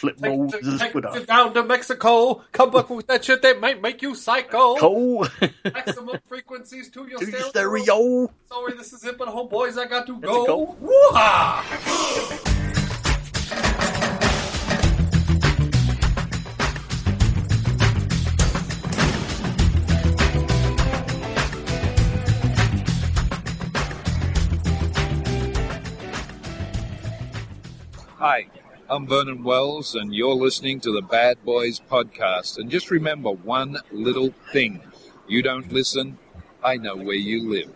flip Take, moves take, and take spit it down to Mexico. Come back with that shit that might make you psycho. Cool. Maximum frequencies to your To stereo. stereo. Sorry, this is it, but homeboys, I got to Let's go. go. Woo-ha! Hi, I'm Vernon Wells, and you're listening to the Bad Boys Podcast. And just remember one little thing you don't listen, I know where you live.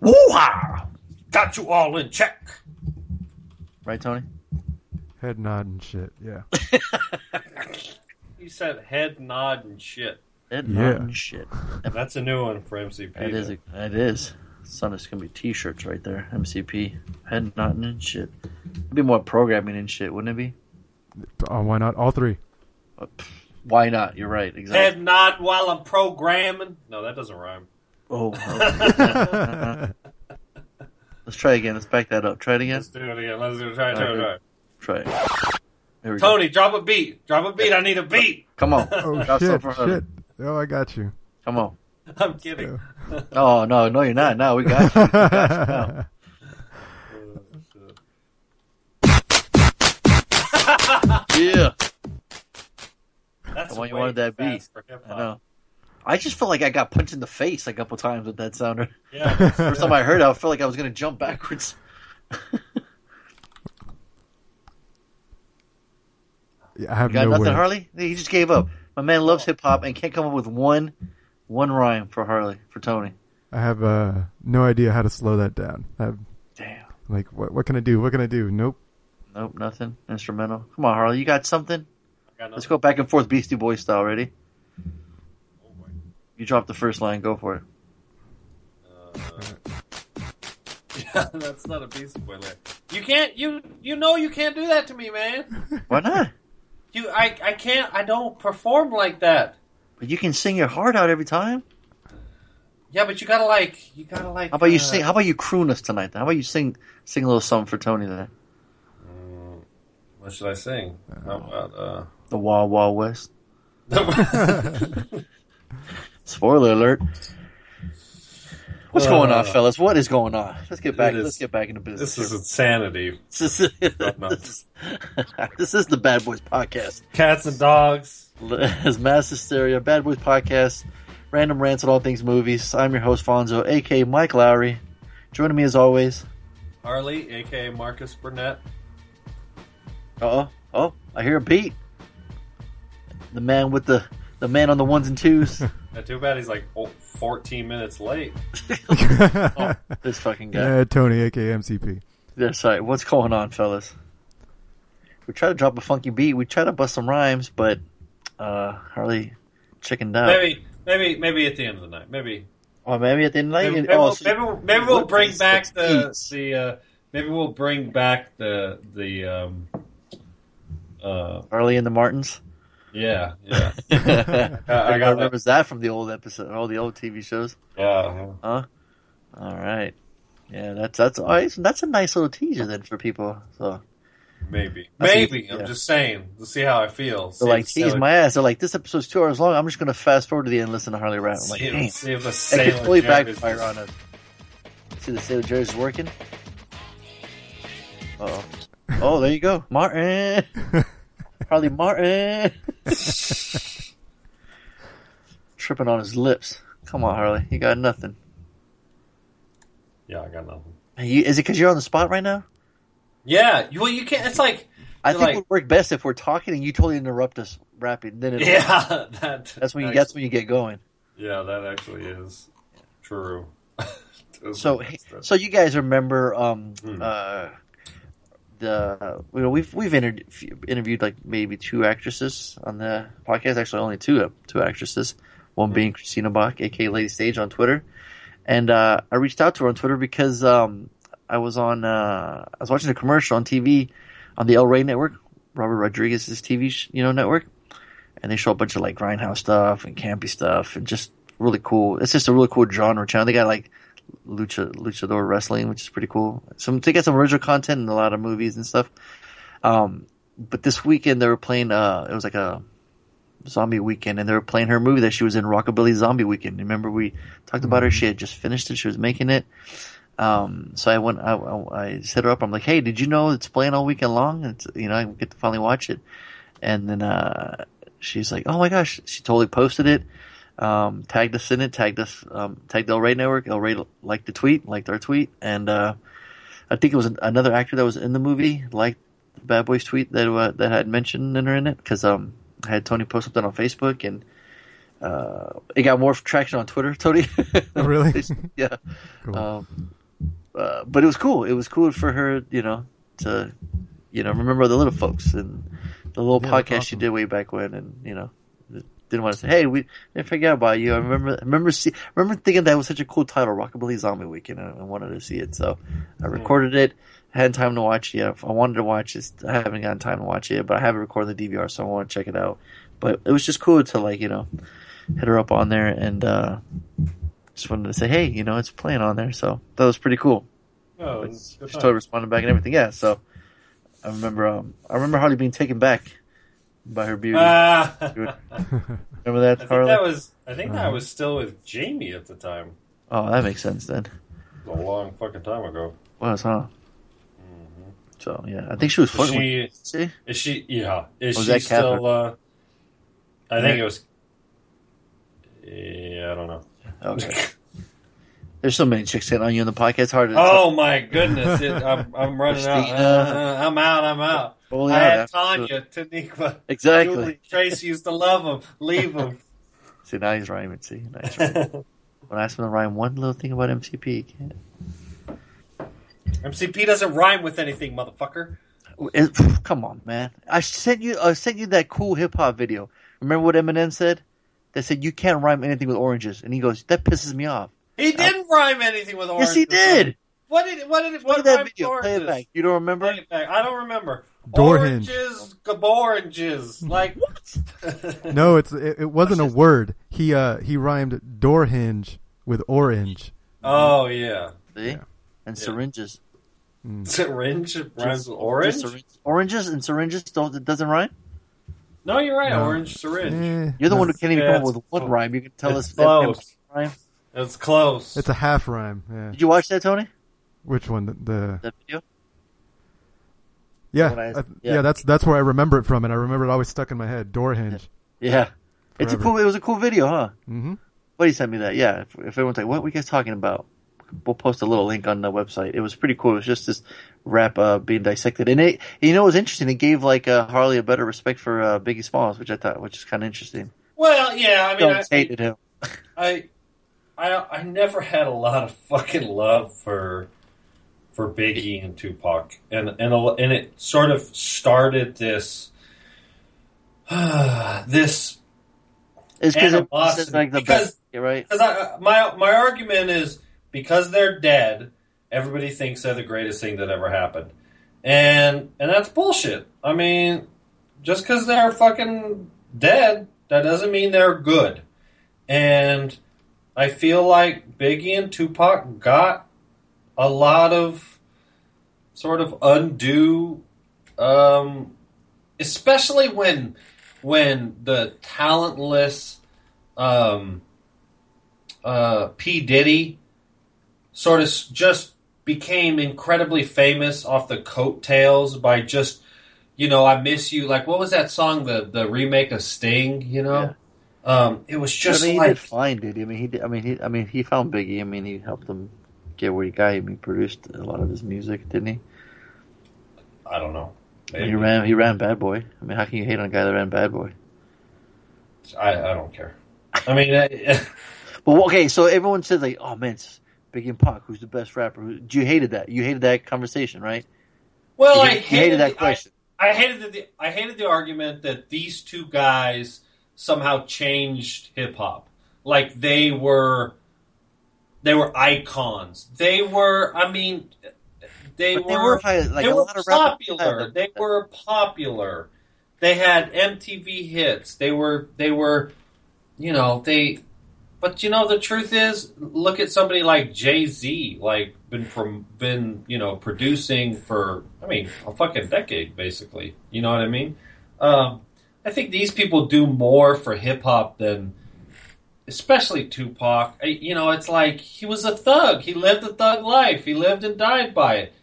Woo-ha! Got you all in check. Right, Tony? Head nod and shit. Yeah. You said head nod and shit. Head Yeah. nod and shit. That's a new one for MCP. That is. That is. Son, it's gonna be T-shirts right there. MCP. Head nodding and shit. It'd be more programming and shit, wouldn't it be? Oh, why not? All three. Uh, Why not? You're right. Exactly. Head nod while I'm programming. No, that doesn't rhyme. Oh. okay. Let's try again. Let's back that up. Try it again. Let's do it again. Let's do it. Try it. Try it. Try it. Try it. There we go. Tony, drop a beat. Drop a beat. I need a beat. Come on. Oh shit! Shit! Oh, I got you. Come on. I'm kidding. Oh no, no, you're not. No, we got you. We got you now. Yeah. That's Come on, you wanted that too beat. I know. I just felt like I got punched in the face a couple times with that sounder. Yeah. First time I heard it, I felt like I was gonna jump backwards. Yeah, I have You got no nothing, way. Harley? He just gave up. My man loves hip hop and can't come up with one one rhyme for Harley for Tony. I have uh, no idea how to slow that down. I have, Damn. like, what? What can I do? What can I do? Nope. Nope, nothing. Instrumental. Come on, Harley, you got something? Got Let's go back and forth, Beastie Boy style. Ready? You drop the first line. Go for it. Yeah, that's not a Beastie Boy lyric. You can't. You you know you can't do that to me, man. Why not? You I I can't. I don't perform like that. But you can sing your heart out every time. Yeah, but you gotta like. You gotta like. How about you uh, sing? How about you croon us tonight? Then? How about you sing sing a little something for Tony then? What should I sing? How about The Wild Wild West. uh? Spoiler alert. What's going on, Uh, fellas? What is going on? Let's get back. It is- Let's get back into business. this is insanity. This is, this is this is the Bad Boys podcast. Cats and dogs. As Mass Hysteria, Bad Boys podcast, random rants on all things movies. I'm your host Fonzo, aka Mike Lowry. Joining me as always. Harley, aka Marcus Burnett. Uh oh, oh, I hear a beat. The man with the the man on the ones and twos. Yeah, too bad he's like oh, 14 minutes late. oh, this fucking guy. Yeah, Tony, aka MCP. That's right. What's going on, fellas? We try to drop a funky beat. We try to bust some rhymes, but uh, Harley chickened out. Maybe, maybe, maybe at the end of the night. Maybe, Or maybe at the end of the night. maybe, oh, we'll, so- maybe, we'll- maybe we'll bring back the beats? the. Uh, maybe we'll bring back the the. Um, uh, Harley and the Martins. yeah, yeah, I, I got that. remembers that from the old episode, all the old TV shows. yeah. Huh? All right. Yeah, that's that's all right. So that's a nice little teaser then for people. So Maybe, I see, maybe. yeah. I'm just saying to see how I feel. they're See like, if tease my ass. They're like, this episode's two hours long. I'm just gonna fast forward to the end and listen to Harley rap. I'm like, see, damn. if, see if the It could Sailor totally Jerry's backfire on us. See the Sailor Jerry's working. Oh, oh, there you go, Martin. Harley Martin. Tripping on his lips. Come on, Harley. You got nothing. Yeah, I got nothing. You, is it because you're on the spot right now? Yeah, well, you can't. It's like, I think like- it would work best if we're talking and you totally interrupt us rapping. Then it yeah, that. that's when you actually- that's when you get going. Yeah, that actually is true. So so you guys remember um Hmm. uh the you know we've we've inter- interviewed like maybe two actresses on the podcast actually only two two actresses one Hmm. being Christina Bach aka Lady Stage on Twitter and uh I reached out to her on Twitter because um I was on uh I was watching a commercial on TV on the El Rey network Robert Rodriguez's TV sh- you know network and they show a bunch of like grindhouse stuff and campy stuff and just really cool it's just a really cool genre channel they got like lucha luchador wrestling, which is pretty cool. Some they got some original content and a lot of movies and stuff. Um, but this weekend they were playing. Uh, it was like a zombie weekend, and they were playing her movie that she was in, Rockabilly Zombie Weekend. Remember we talked about her? She had just finished it. She was making it. Um, so I went. I, I, I set her up. I'm like, hey, did you know it's playing all weekend long? It's you know I get to finally watch it. And then uh, she's like, oh my gosh, she totally posted it. Um, tagged us in it, tagged us, um, tagged the El Rey Network. El Rey liked the tweet, liked our tweet, and uh, I think it was an, another actor that was in the movie liked the Bad Boys tweet that uh, that had mentioned in her in it because um, I had Tony post something on Facebook and uh, it got more traction on Twitter. Tony, Oh, really? yeah. Cool. Um, uh, but it was cool. It was cool for her, you know, to you know remember the little folks and the little Yeah, podcast she did way back when, and you know. Didn't want to say, "Hey, we didn't forget about you." I remember, remember, see, remember thinking that was such a cool title, "Rockabilly Zombie Weekend," and I wanted to see it. So I recorded it. I hadn't time to watch it yet. I wanted to watch it. I haven't gotten time to watch it, but I have it recorded the DVR, so I want to check it out. But it was just cool to like, you know, hit her up on there and uh just wanted to say, hey, you know, it's playing on there. So that was pretty cool. Oh, she totally responded back and everything. Yeah. So I remember, um, I remember Harley being taken back by her beauty. Ah. I remember that, think Harley? that was. I think that Uh-huh. was still with Jamie at the time. oh, that makes sense then. A long fucking time ago. Was huh? hmm So yeah, I think she was Is she? with. Is she? Yeah. Is she still? Uh, I think Yeah. it was. Yeah, I don't know. Okay. There's so many chicks hitting on you on the podcast. It's hard to. Oh my goodness! It, I'm, I'm running out. Uh, I'm out. I'm out. Pull I had Tanya, Tanika, Exactly. Julie, Tracy used to love them. Leave them. See, now he's rhyming. See, nice. rhyming. when I asked him to rhyme one little thing about MCP, he can't. MCP doesn't rhyme with anything, motherfucker. It- come on, man. I sent you. I sent you that cool hip hop video. Remember what Eminem said? That said you can't rhyme anything with oranges, and he goes, "That pisses me off." He didn't rhyme anything with oranges. Yes, he did. What did? What did? Look What at that rhymed with video. Play it back. You don't remember? Play it back. I don't remember. Door hinge. oranges, oranges. Like what? No, it's it, it wasn't a word. He uh he rhymed door hinge with orange. Oh yeah. See? Yeah. And Yeah. syringes. Syringe rhymes with orange. syringes. Oranges and syringes don't. It doesn't rhyme. No, you're right. No. Orange syringe. Eh, You're the one who can't even Yeah, come up it's with one rhyme. You can tell It's us close. rhyme. It's close. It's a half rhyme. Yeah. Did you watch that, Tony? Which one? The, the That video? yeah, I- I- yeah. yeah. That's that's where I remember it from, and I remember it always stuck in my head. Door hinge. Yeah. It's a cool. It was a cool video, huh? Mm-hmm. Buddy sent me that. Yeah. If, if everyone's like, "What were you guys talking about?" We'll post a little link on the website. It was pretty cool. It was just this rap uh, being dissected, and it. You know, it was interesting. It gave like uh, Harley a better respect for uh, Biggie Smalls, which I thought, which is kind of interesting. well, yeah. I mean, Don't I, hated him. I, I, I never had a lot of fucking love for, for Biggie and Tupac, and and a, and it sort of started this, uh, this It's because it it's like the Because- best, right? Because my my argument is because they're dead, everybody thinks they're the greatest thing that ever happened, and and that's bullshit. I mean, just because they're fucking dead, that doesn't mean they're good. And I feel like Biggie and Tupac got a lot of sort of undue, um, especially when when the talentless um, uh, P. Diddy sort of just became incredibly famous off the coattails by just, you know, I miss you. Like, what was that song? The the remake of Sting. You know, um, it was just I mean, he like did fine, did he? I mean, he did, I mean, he, I mean, he found Biggie. I mean, he helped him get where he got. I mean, he produced a lot of his music, didn't he? I don't know. He ran, he ran Bad Boy. I mean, how can you hate on a guy that ran Bad Boy? I, I don't care. I mean, I, Well, okay, so everyone says like, "Oh man, it's Biggie and Pac. Who's the best rapper?" Who- You hated that. You hated that conversation, right? well, you, I you hated, that the- question. I, I hated the I hated the argument that these two guys somehow changed hip hop. Like they were they were icons. They were I mean they but were they were high, like they a were lot of rappers popular. They were popular. They had MTV hits. They were they were you know, they But you know, the truth is, look at somebody like Jay Z, like been from been you know producing for I mean a fucking decade basically. You know what I mean? Um, I think these people do more for hip hop than, especially Tupac. You know, it's like he was a thug. He lived a thug life. He lived and died by it.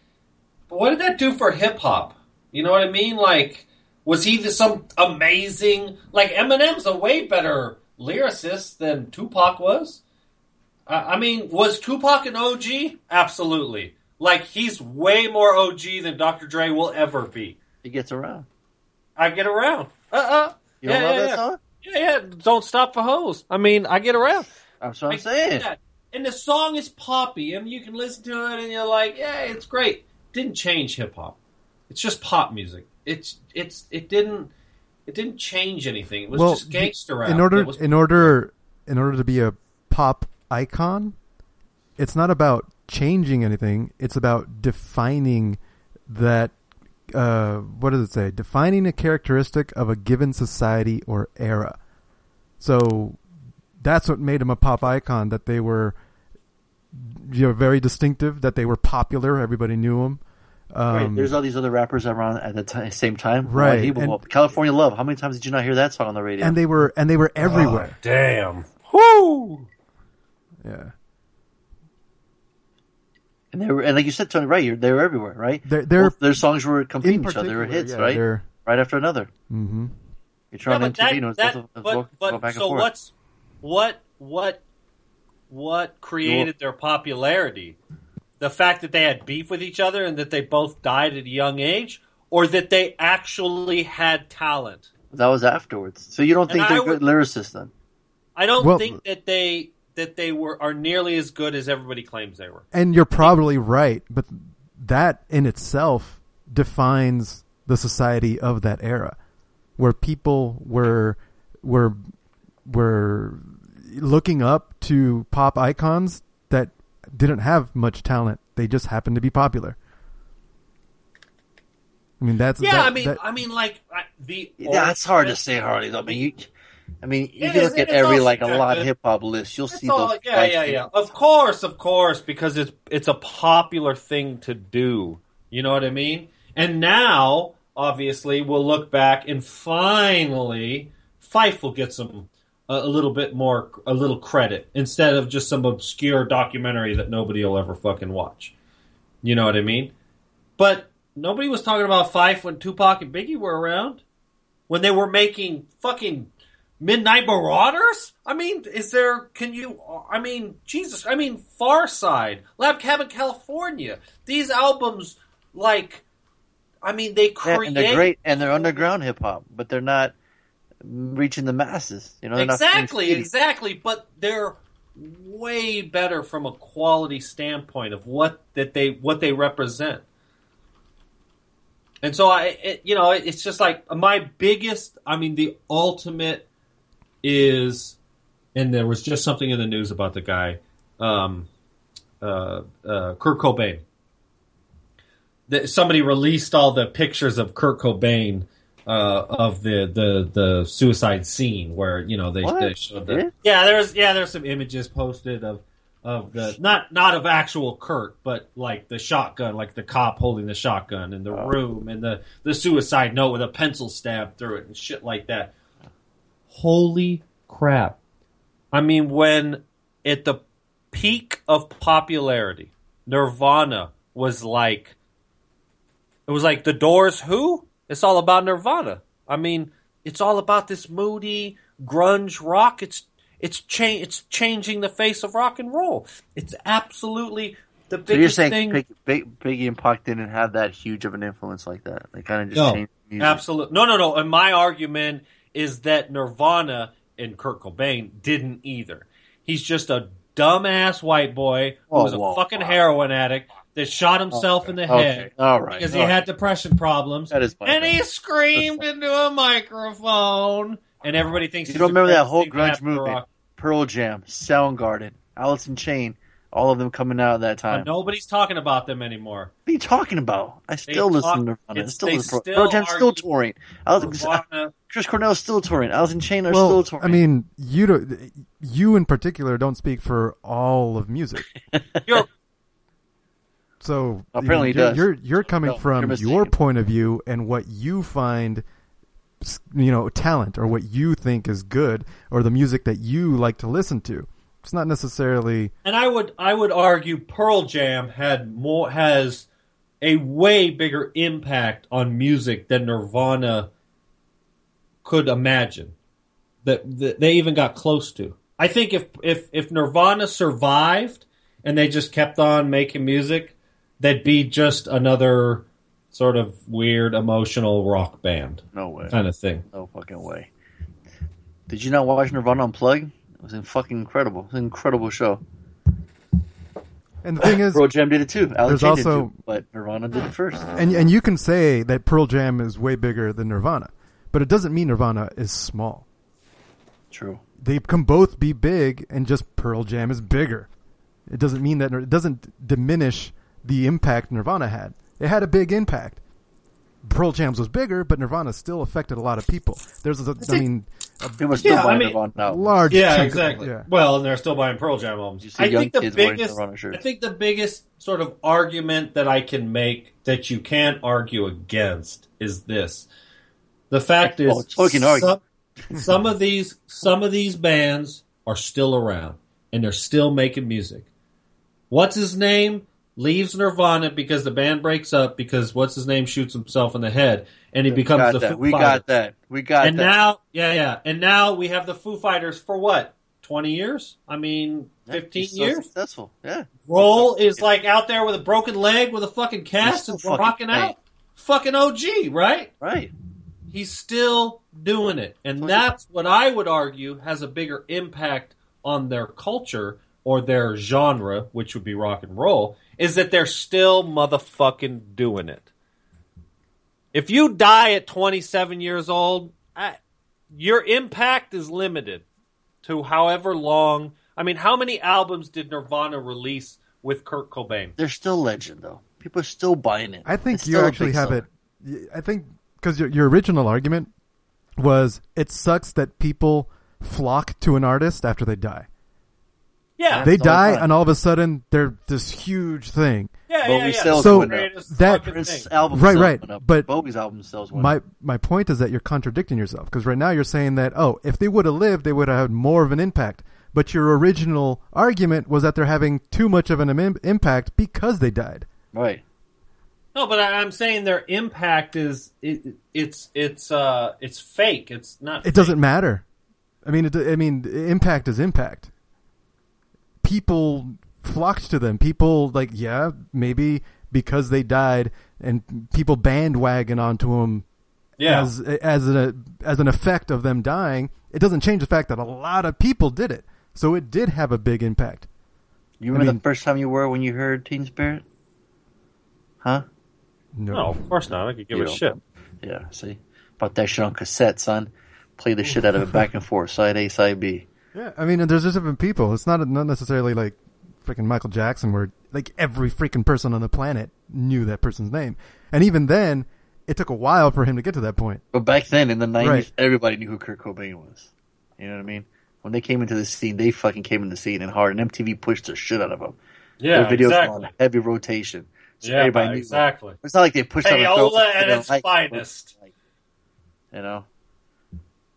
But what did that do for hip hop? You know what I mean? Like, was he the, some amazing? Like Eminem's a way better lyricist than Tupac was. I I mean, was Tupac an OG? Absolutely. Like he's way more OG than Dr. Dre will ever be. He gets around. I get around. Uh uh You don't Yeah, love yeah, that yeah. song? Yeah, yeah. Don't stop for hoes. I mean, I get around. That's what I I'm get saying. And the song is poppy, I and you can listen to it, and you're like, yeah, it's great. Didn't change hip hop. It's just pop music. It's it's it didn't it didn't change anything. It was Well, just gangster rap. in order was- in order in order to be a pop icon, it's not about changing anything. It's about defining that. Uh, what does it say? Defining a characteristic of a given society or era. So that's what made them a pop icon. That they were, you know, very distinctive. That they were popular. Everybody knew them. Um, right. There's all these other rappers around at the ti same time. Right, Like, and- California Love. How many times did you not hear that song on the radio? and they were and they were everywhere. Oh, damn. Woo! Yeah, and they were, and like you said, Tony, right? You're, they were everywhere, right? They're- they're- Both their songs were in competing each other. They were hits, yeah, right? they're- Right after another. mhm. You turn Yeah, to but that, you know, it's that, but, both but go back and so forth. what's what what what created their popularity? The fact that they had beef with each other and that they both died at a young age, or that they actually had talent? That was afterwards. So you don't And think I they're would- good lyricists then? I don't Well- think that they that they were are nearly as good as everybody claims they were. And you're probably right, but that in itself defines the society of that era, where people were were were looking up to pop icons that didn't have much talent. They just happened to be popular. I mean, that's Yeah, that- I mean, that- I mean, like I, the Yeah, it's hard to say, Harley. though. I mean, you, I mean, you It can is- look at every all like a lot subjective. hip hop list. You'll see all- those. yeah, yeah, yeah. Of course, of course, because it's it's a popular thing to do. You know what I mean? And now, obviously, we'll look back and finally, Phife will get some a, little bit more, a little credit instead of just some obscure documentary that nobody will ever fucking watch. You know what I mean? But nobody was talking about Phife when Tupac and Biggie were around. When they were making fucking Midnight Marauders? I mean, is there, can you, I mean, Jesus, I mean, Pharcyde, Lab Cabin California. These albums, like, I mean, they create. and they're great, and they're underground hip hop, but they're not reaching the masses. You know, Exactly, exactly. But they're way better from a quality standpoint of what that they what they represent. And so I, it, you know, it's just like my biggest. I mean, the ultimate is, and there was just something in the news about the guy, um, uh, uh, Kurt Cobain. That somebody released all the pictures of Kurt Cobain uh, of the, the the suicide scene where you know they, they showed Yeah? the yeah there's yeah there's some images posted of of the not not of actual Kurt but like the shotgun like the cop holding the shotgun in the Oh. room and the the suicide note with a pencil stabbed through it and shit like that. Holy crap! I mean when at the peak of popularity, Nirvana was like it was like the Doors. Who? It's all about Nirvana. I mean, it's all about this moody grunge rock. It's it's cha- it's changing the face of rock and roll. It's absolutely the So you're biggest saying thing. Big, Big, Biggie and Pac didn't have that huge of an influence like that? They kind of just No, changed music. Absolutely. No, no, no. And my argument is that Nirvana and Kurt Cobain didn't either. He's just a dumbass white boy who Whoa, was a whoa, fucking wow. heroin addict that shot himself in the head Okay, all right. because he all right. had depression problems. That is my and bad. he screamed into a microphone, and everybody thinks You he's don't remember that whole grunge happen movement? rock. Pearl Jam, Soundgarden, Alice in Chain. All of them coming out at that But time. nobody's talking about them anymore. What are you talking about? I still talk- listen to Nirvana. I it's- still they listen to still Pearl Jam's still touring. Alice, Nirvana- Chris Cornell's still touring. Alice in Chain are well, still touring. I mean, you don't, you in particular don't speak for all of music. You're- Apparently So you he know, you're, does. you're you're coming No, you're from your point of view and what you find, you know, talent or what you think is good or the music that you like to listen to. It's not necessarily. And I would I would argue Pearl Jam had more has a way bigger impact on music than Nirvana could imagine. That, that they even got close to. I think if if if Nirvana survived and they just kept on making music, they'd be just another sort of weird emotional rock band no way. kind of thing. No fucking way. Did you not watch Nirvana Unplugged? It was fucking incredible. It was an incredible show. And the thing is, Pearl Jam did it too. Alice There's Chain did also- too, but Nirvana did it first. and and you can say that Pearl Jam is way bigger than Nirvana, but it doesn't mean Nirvana is small. True. They can both be big, and just Pearl Jam is bigger. It doesn't mean that it doesn't diminish the impact Nirvana had. It had a big impact. Pearl Jam's was bigger, but Nirvana still affected a lot of people. There's, a, I mean, People were still Yeah, I mean- Nirvana albums. large. Yeah, chunk of- exactly. yeah. Well, and they're still buying Pearl Jam albums. You see I young think the kids wearing biggest, I think the biggest sort of argument that I can make that you can't argue against is this: the fact is, Oh, it's fucking argue. some, some of these, some of these bands are still around and they're still making music. What's his name? Leaves Nirvana because the band breaks up because what's his name shoots himself in the head and he becomes the that. Foo We Fighters got that. We got that. and that. now, yeah, yeah, and now we have the Foo Fighters for what? Twenty years? I mean, fifteen he's still years. Successful. Yeah. Grohl is like out there with a broken leg with a fucking cast and fucking rocking out. Fucking OG, right? Right. He's still doing it, and that's what I would argue has a bigger impact on their culture or their genre, which would be rock and roll, is that they're still motherfucking doing it. If you die at 27 years old, I, your impact is limited to however long. I mean, how many albums did Nirvana release with Kurt Cobain? They're still legend though. People are still buying it. I think It's you actually have seller. it. I think because your, your original argument was it sucks that people flock to an artist after they die. Yeah, They That's die, and all of a sudden they're this huge thing. yeah, Bowie yeah, yeah. sales So went up. Greatest that- Prince album Right, right, but Bowie's album sells. went My up. my point is that you're contradicting yourself because right now you're saying that oh, if they would have lived, they would have had more of an impact. But your original argument was that they're having too much of an Im- impact because they died. Right. No, but I- I'm saying their impact is it, it's it's uh it's fake. It's not. It doesn't matter. I mean, it, I mean, impact is impact. People flocked to them. People like, yeah, maybe because they died, and people bandwagon onto them Yeah, as as an as an effect of them dying. It doesn't change the fact that a lot of people did it, so it did have a big impact. You remember mean- the first time you were when you heard Teen Spirit? Huh? No, no, of course not. I could give You a don't. shit. Yeah. See, bought that shit on cassette, son. Play the shit out of it back and forth, side A, side B. yeah, I mean, there's just different people. It's not not necessarily like freaking Michael Jackson, where like every freaking person on the planet knew that person's name, and even then, it took a while for him to get to that point. But back then in the nineties, Right. everybody knew who Kurt Cobain was. You know what I mean? When they came into the scene, they fucking came in the scene and hard, and MTV pushed the shit out of them. Yeah, Their videos were exactly. on heavy rotation, so Yeah, everybody knew. them. exactly. It's not like they pushed out a girl Payola at its life. finest. Like, you know.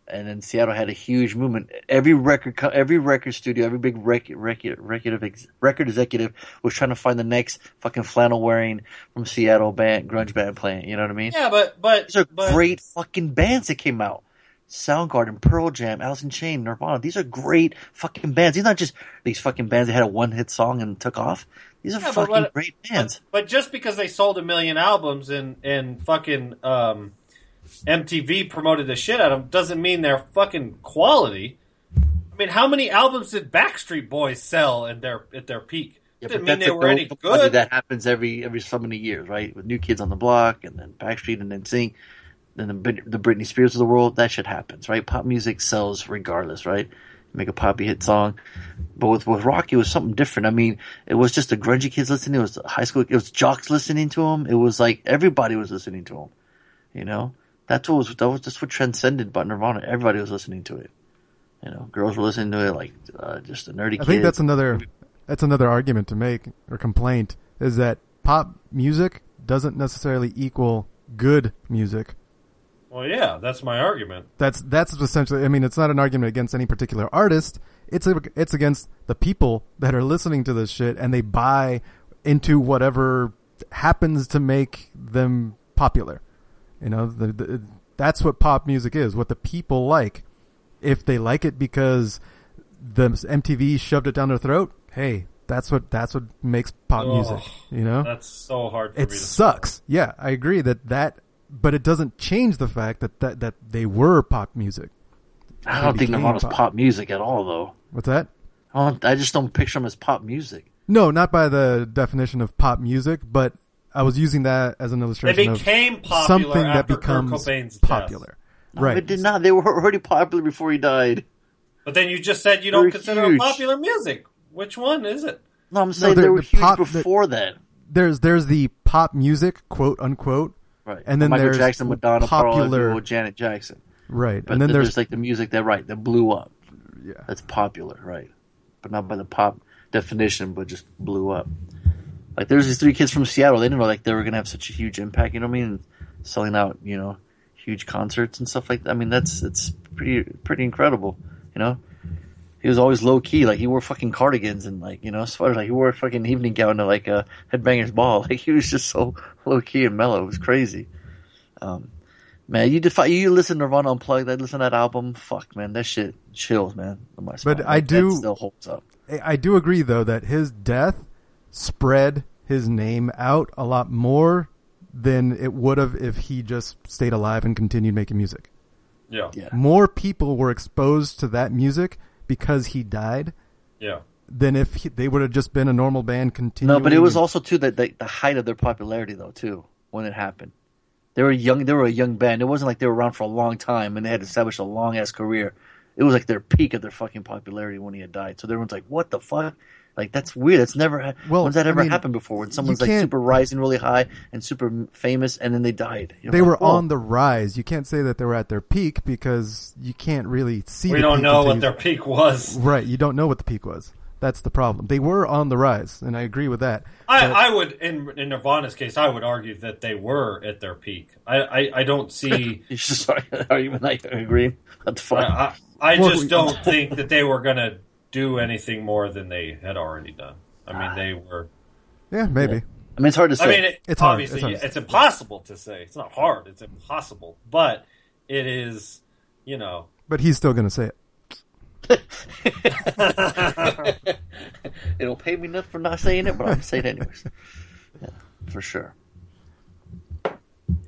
And then Seattle had a huge movement. Every record, every record studio, every big record, record, record, ex, record executive was trying to find the next fucking flannel wearing from Seattle band, grunge band playing. You know what I mean? Yeah, but but These are but, great fucking bands that came out. Soundgarden, Pearl Jam, Alice in Chain, Nirvana. These are great fucking bands. These are not just these fucking bands that had a one hit song and took off. These are Yeah, fucking what- great bands. But, but just because they sold a million albums and and fucking um, MTV promoted the shit out of them doesn't mean they're fucking quality. I mean, how many albums did Backstreet Boys sell at their at their peak? Yeah, didn't mean they were any good. That happens every every so many years, right? With New Kids on the Block and then Backstreet and then NSYNC, then the the Britney Spears of the world. That shit happens, right? Pop music sells regardless, right? make a poppy hit song. But with with Rocky, it was something different. I mean, it was just the grungy kids listening. It was high school. It was jocks listening to him. It was like everybody was listening to him. You know, that's what was that was just what transcended about Nirvana. Everybody was listening to it. You know, girls were listening to it like uh, just the nerdy. I think that's another that's another argument to make or complaint is that pop music doesn't necessarily equal good music. Well, yeah, that's my argument. That's that's essentially. I mean, it's not an argument against any particular artist. It's a, it's against the people that are listening to this shit and they buy into whatever happens to make them popular. You know, the, the, that's what pop music is. What the people like. If they like it because the MTV shoved it down their throat, hey, that's what that's what makes pop Ugh. music. You know, That's so hard for it me to sucks. Yeah, I agree that that, but it doesn't change the fact that that, that they were pop music. I don't think became Nirvana's pop. pop music at all, though. What's that? I, I just don't picture them as pop music. No, not by the definition of pop music, but I was using that as an illustration. They became of popular something that after Kurt becomes Cobain's death. popular. No, right. It did not. They were already popular before he died. But then you just said you don't consider huge. it popular music. Which one is it? No, I'm saying they're- they were the huge pop- before that. There's there's the pop music, quote unquote. Right. And then Michael there's Jackson, Madonna, popular- popular, Janet Jackson. Right. But and then there's, like the music that right that blew up. yeah. That's popular, right? But not by the pop definition, but just blew up. Like there's these three kids from Seattle. They didn't know like they were gonna have such a huge impact. You know what I mean? Selling out, you know, huge concerts and stuff like that. I mean, that's it's pretty pretty incredible. You know, he was always low key. Like he wore fucking cardigans and like you know sweater. Like he wore a fucking evening gown to like a headbangers ball. Like he was just so low key and mellow. It was crazy. Um, man, you defi- you listen to Nirvana Unplugged. I listen to that album. Fuck, man, that shit chills, man. spine. I do- still holds up. I do agree though that his death spread his name out a lot more than it would have if he just stayed alive and continued making music. Yeah. Yeah. More people were exposed to that music because he died Yeah. than if he, they would have just been a normal band continuing. No, but it was also too that the, the height of their popularity though too when it happened. They were young. They were a young band. It wasn't like they were around for a long time and they had established a long ass career. It was like their peak of their fucking popularity when he had died. So everyone's like, "What the fuck?" Like that's weird. That's never. Ha- Well, when's that I ever mean, happened before? When someone's like super rising really high and super famous, and then they died. You're they like, were "Whoa." on the rise. You can't say that they were at their peak because you can't really see. We the don't peak know what you- their peak was. right. You don't know what the peak was. That's the problem. They were on the rise, and I agree with that. I, I would, in, in Nirvana's case, I would argue that they were at their peak. I, I, I don't see. Sorry. Are you like agreeing? What the I. I, I Well, just we- don't think that they were going to do anything more than they had already done. I mean, they were. yeah, maybe. I mean, it's hard to say. I mean, it, It's hard. obviously, It's hard. it's impossible to say. It's not hard. It's impossible, but it is. You know, But he's still going to say it. It'll pay me nothing for not saying it, but I'm saying it anyways. Yeah, for sure.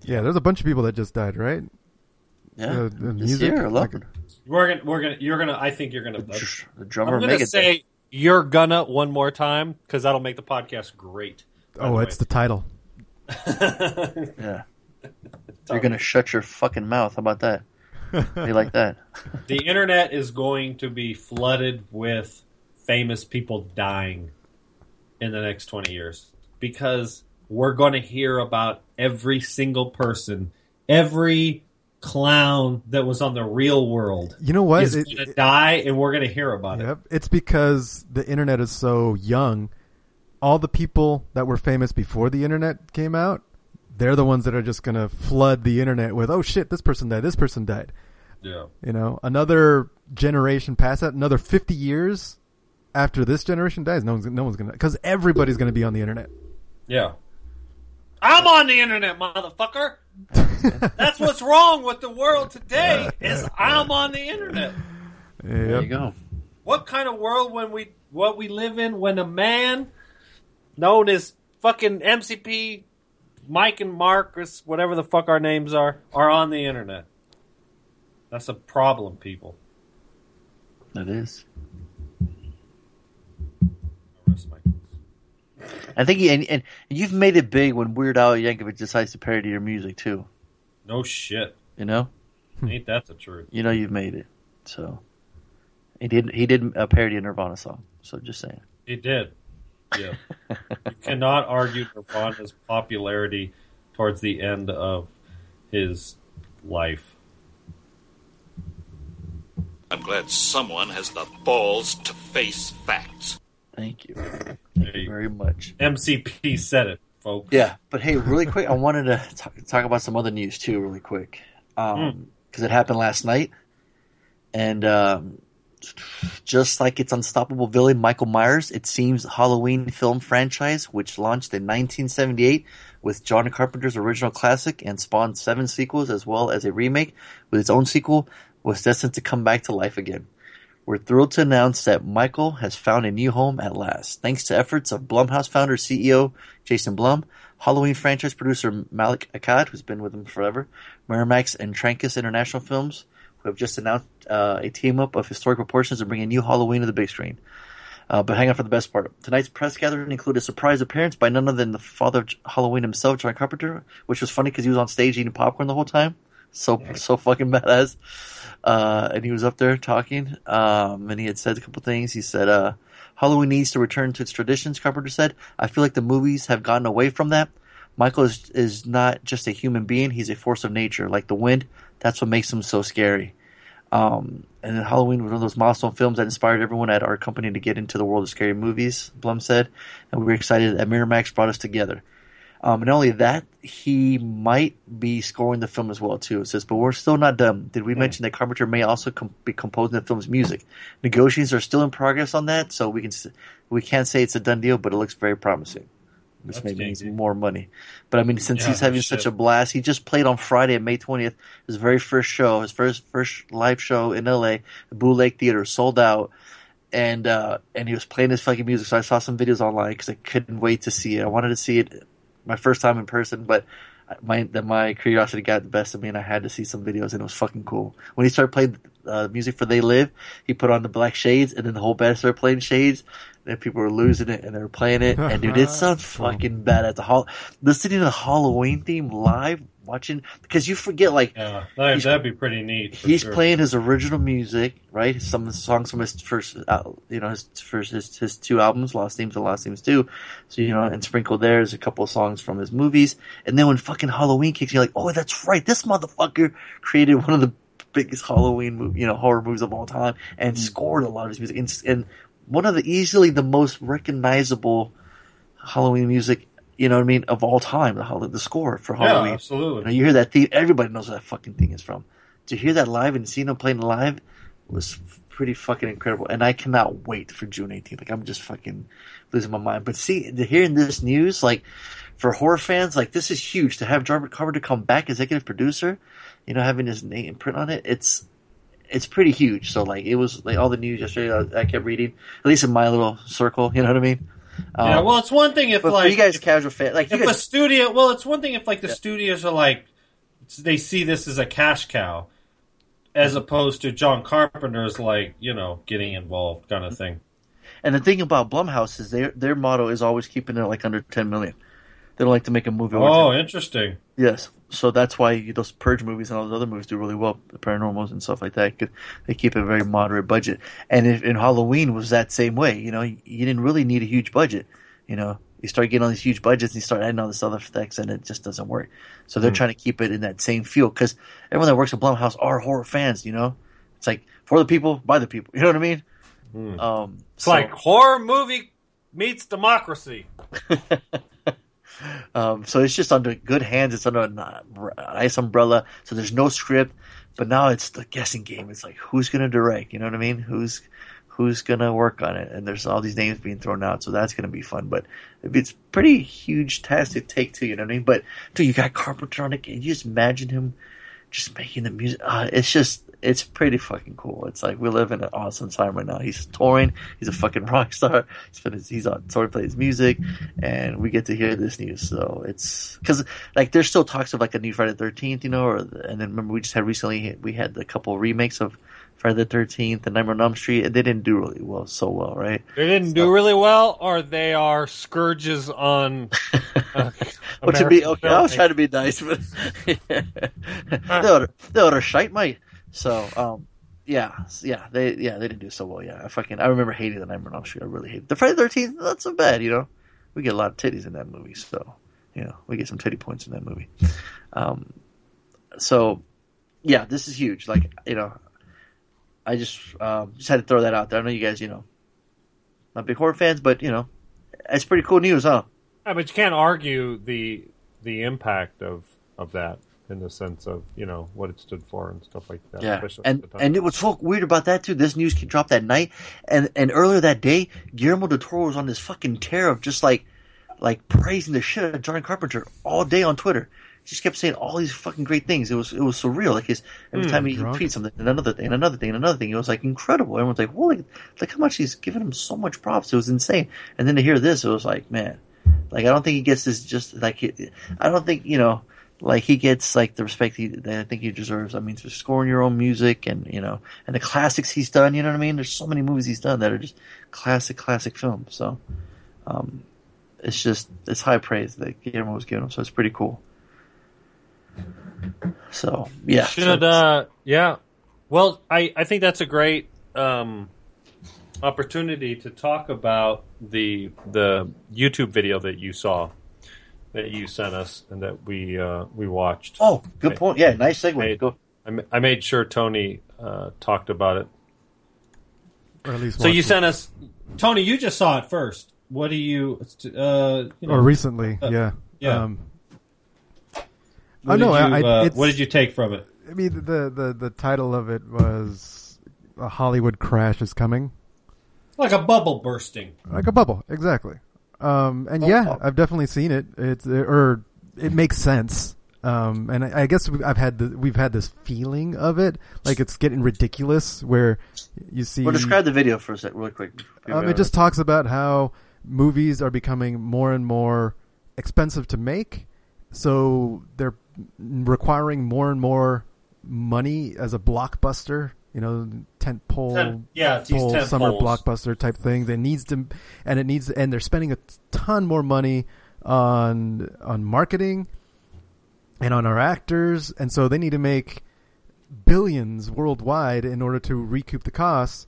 Yeah, there's a bunch of people that just died, right? Yeah, Uh, the this music, year like- we're gonna, we're gonna, you're gonna. I think you're gonna. The drummer I'm gonna Megadeth. say you're gonna one more time because that'll make the podcast great. Oh, the it's the title. Yeah. You're gonna shut your fucking mouth. How about that? you like that? the internet is going to be flooded with famous people dying in the next 20 years because we're going to hear about every single person, every clown that was on the real world You know what? is It- to it- die, and we're going to hear about it. It's because the internet is so young. All the people that were famous before the internet came out, they're the ones that are just going to flood the internet with, oh shit, this person died, this person died. Yeah. You know, another generation past that, another 50 years after this generation dies, no one's, no one's to, because everybody's going to be on the internet. Yeah. I'm on the internet, motherfucker. That's what's wrong with the world today is I'm on the internet. There you go. What kind of world when we what we live in when a man known as fucking MCP, Mike and Marcus, whatever the fuck our names are, are on the internet? That's a problem, people. That is. I rest my case. I think, you, and, and you've made it big when Weird Al Yankovic decides to parody your music too. No shit. You know, hmm. Ain't that the truth? you know you've made it. So, He did. He did uh, a parody of Nirvana song. So just saying. He did. Yeah. you cannot argue Nirvana's popularity towards the end of his life. I'm glad someone has the balls to face facts. Thank you. Thank Hey. you very much. MCP said it, folks. Yeah, but hey, really quick, I wanted to talk, talk about some other news too, really quick, because it happened last night, and um, just like its unstoppable villain Michael Myers, it seems Halloween film franchise, which launched in 1978 with John Carpenter's original classic and spawned seven sequels as well as a remake with its own sequel, was destined to come back to life again. We're thrilled to announce that Michael has found a new home at last, thanks to efforts of Blumhouse founder CEO Jason Blum, Halloween franchise producer Malek Akkad, who's been with him forever, Miramax and Trancas International Films, who have just announced uh, a team up of historic proportions to bring a new Halloween to the big screen. Uh, but hang on for the best part. Tonight's press gathering included a surprise appearance by none other than the father of Halloween himself, John Carpenter, which was funny because he was on stage eating popcorn the whole time. So so fucking badass. Uh, and he was up there talking, um, and he had said a couple things. He said, uh, Halloween needs to return to its traditions, Carpenter said. I feel like the movies have gotten away from that. Michael is, is not just a human being, he's a force of nature, like the wind. That's what makes him so scary. Um, and then Halloween was one of those milestone films that inspired everyone at our company to get into the world of scary movies, Blum said. And we were excited that Miramax brought us together. Um, and not only that, he might be scoring the film as well too. It says, but we're still not done. Did we mention that Carpenter may also com- be composing the film's music? Negotiations are still in progress on that, so we can we can't say it's a done deal, but it looks very promising. Which maybe means more money. But I mean, since Yeah, he's having such a blast, he just played on Friday, May twentieth, his very first show, his first first live show in L.A. The Blue Lake Theater sold out and uh, and he was playing his fucking music. So I saw some videos online because I couldn't wait to see it. I wanted to see it my first time in person, but my that my curiosity got the best of me, and I had to see some videos, and it was fucking cool. When he started playing uh, music for "They Live," he put on the black shades, and then the whole band started playing shades. And people were losing it, and they were playing it. And dude, it sounds fucking bad at the hall. Listening to the Halloween theme live, watching because you forget like Yeah, that, He's- that'd be pretty neat. he's sure. playing his original music, right? Some of the songs from his first, uh, you know, his first his, his two albums, Lost Themes and Lost Themes Two. So you know, and sprinkled there is a couple of songs from his movies, and then when fucking Halloween kicks, you're like, oh, that's right, this motherfucker created one of the biggest Halloween, mov- you know, horror movies of all time, and scored a lot of his music, and, and one of the easily the most recognizable Halloween music. You know what I mean? Of all time, the, the score for Yeah, Halloween. You, know, absolutely. you hear that theme, everybody knows where that fucking thing is from. To hear that live and seeing them playing live was pretty fucking incredible. And I cannot wait for June 18th. Like, I'm just fucking losing my mind. But see, hearing this news, like, for horror fans, like, this is huge. To have Jarvis Carpenter come back, executive producer, you know, having his name print on it, it's, it's pretty huge. So, like, it was, like, all the news yesterday I, I kept reading, at least in my little circle, you know what I mean? Yeah, Um, well, it's one thing if like for you guys casual fans, like, if a studio, well, it's one thing if like the Yeah. studios are like they see this as a cash cow, as Mm-hmm. opposed to John Carpenter's like you know getting involved kind of thing. And the thing about Blumhouse is their their motto is always keeping it like under ten million. They don't like to make a movie. Oh, 10. interesting. yes. So that's why those Purge movies and all those other movies do really well. The Paranormals and stuff like that. 'cause They keep a very moderate budget. And if, in Halloween was that same way. You know, you, you didn't really need a huge budget. You know, you start getting all these huge budgets and you start adding all this other effects, and it just doesn't work. So they're trying to keep it in that same feel because everyone that works at Blumhouse are horror fans. You know, it's like for the people, by the people. You know what I mean? Um, It's like horror movie meets democracy. Um, so it's just under good hands. It's under an uh, nice umbrella. So there's no script, but now it's the guessing game. It's like who's gonna direct? You know what I mean? Who's who's gonna work on it? And there's all these names being thrown out. So that's gonna be fun. But it's pretty huge task to take too. You know what I mean? But dude, you got Carpenter on it. Can you just imagine him just making the music? Uh, it's just it's pretty fucking cool. It's like we live in an awesome time right now. He's touring. He's a fucking rock star. He's been, he's on tour, plays music, and we get to hear this news. So it's because like there's still talks of like a new Friday the Thirteenth, you know, or and then remember we just had recently we had a couple remakes of Friday the Thirteenth and Nightmare on Elm Street, and they didn't do really well, so well, right? They didn't do really well, or they are scourges on. Uh, But to be okay, I was trying to be nice, but they oughta- they oughta shite, mate. So, um, yeah, yeah, they yeah they didn't do so well. Yeah, I fucking I remember hating the Nightmare on Elm Street. I really hated the Friday Thirteenth. Not so bad, you know. We get a lot of titties in that movie, so you know we get some titty points in that movie. Um, so yeah, this is huge. Like you know, I just um, just had to throw that out there. I know you guys, you know, not big horror fans, but you know, it's pretty cool news, huh? Yeah, but you can't argue the the impact of of that in the sense of you know what it stood for and stuff like that. Yeah, and and it was so weird about that too. This news dropped that night, and and earlier that day, Guillermo del Toro was on this fucking tear of just like like praising the shit out of John Carpenter all day on Twitter. He just kept saying all these fucking great things. It was it was surreal. Like his every Hmm, time he drunk. tweets something and another thing and another thing and another thing, it was like incredible. Everyone's like, "Holy, look how much he's giving him so much props." It was insane. And then to hear this, it was like, man, like I don't think he gets this just like I don't think you know like he gets like the respect he, that I think he deserves. I mean, for scoring your own music and you know and the classics he's done. You know what I mean? There's so many movies he's done that are just classic, classic films. So, um, it's just it's high praise that Guillermo was giving him. So it's pretty cool. So yeah, Should so- uh yeah. Well, I I think that's a great um opportunity to talk about the the YouTube video that you saw that you sent us and that we uh we watched. oh, good I- point. Yeah, nice segue. I, Go. I I made sure Tony uh talked about it. Or at least So you it. sent us Tony, you just saw it first. What do you? Uh, you know, or recently, Uh, yeah. yeah. Um, what oh, no, you, I- I- uh, it's- what did you take from it? I mean, the, the the title of it was "A Hollywood Crash is Coming," Like a bubble bursting. like a bubble, exactly. Um, and Oh, yeah, oh. I've definitely seen it. It's or it makes sense. Um, and I, I guess I've had the, we've had this feeling of it, like it's getting ridiculous, where you see. Well, describe the video for a sec, really quick. Um, it just talks about how movies are becoming more and more expensive to make, so they're requiring more and more money as a blockbuster. You know, tent pole, Ten- yeah, pole tent summer poles. blockbuster type thing. That needs to, and it needs, and they're spending a ton more money on on marketing and on our actors, and so they need to make billions worldwide in order to recoup the costs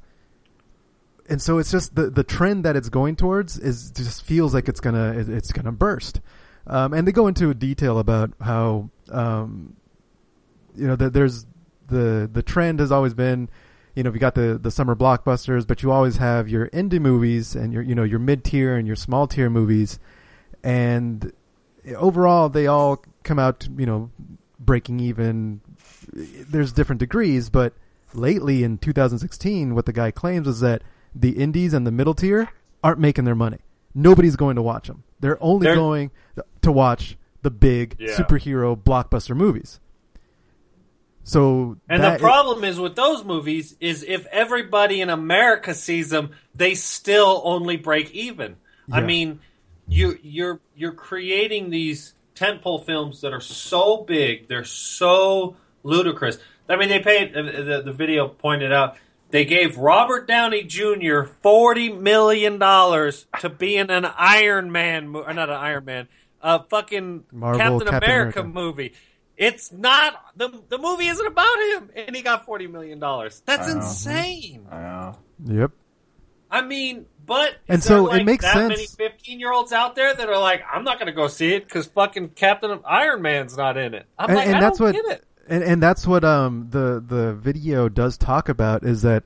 and so it's just the the trend that it's going towards is just feels like it's gonna it- it's gonna burst. Um, and they go into detail about how um, you know that there's the the trend has always been you know we got the the summer blockbusters, but you always have your indie movies and your you know your mid tier and your small tier movies, and overall they all come out you know breaking even. There's different degrees, but lately in 2016, what the guy claims is that the indies and the middle tier aren't making their money. Nobody's going to watch them. They're only They're- going to watch the big Yeah. superhero blockbuster movies. So And the problem is with those movies is if everybody in America sees them, they still only break even. I mean, you you're you're creating these tentpole films that are so big, they're so ludicrous. I mean, they paid the, uh, the, the video pointed out they gave Robert Downey Jr. forty million dollars to be in an Iron Man, or uh, not an Iron Man, a fucking Marvel Captain, Captain America, America. movie. It's not the the movie isn't about him, and he got forty million dollars. That's I know. insane. yep. I mean, but And is there, so it makes that sense. many fifteen year olds out there that are like, I'm not going to go see it because fucking Captain Iron Man's not in it. I'm and, like, and I that's don't what get it. and and that's what um the the video does talk about is that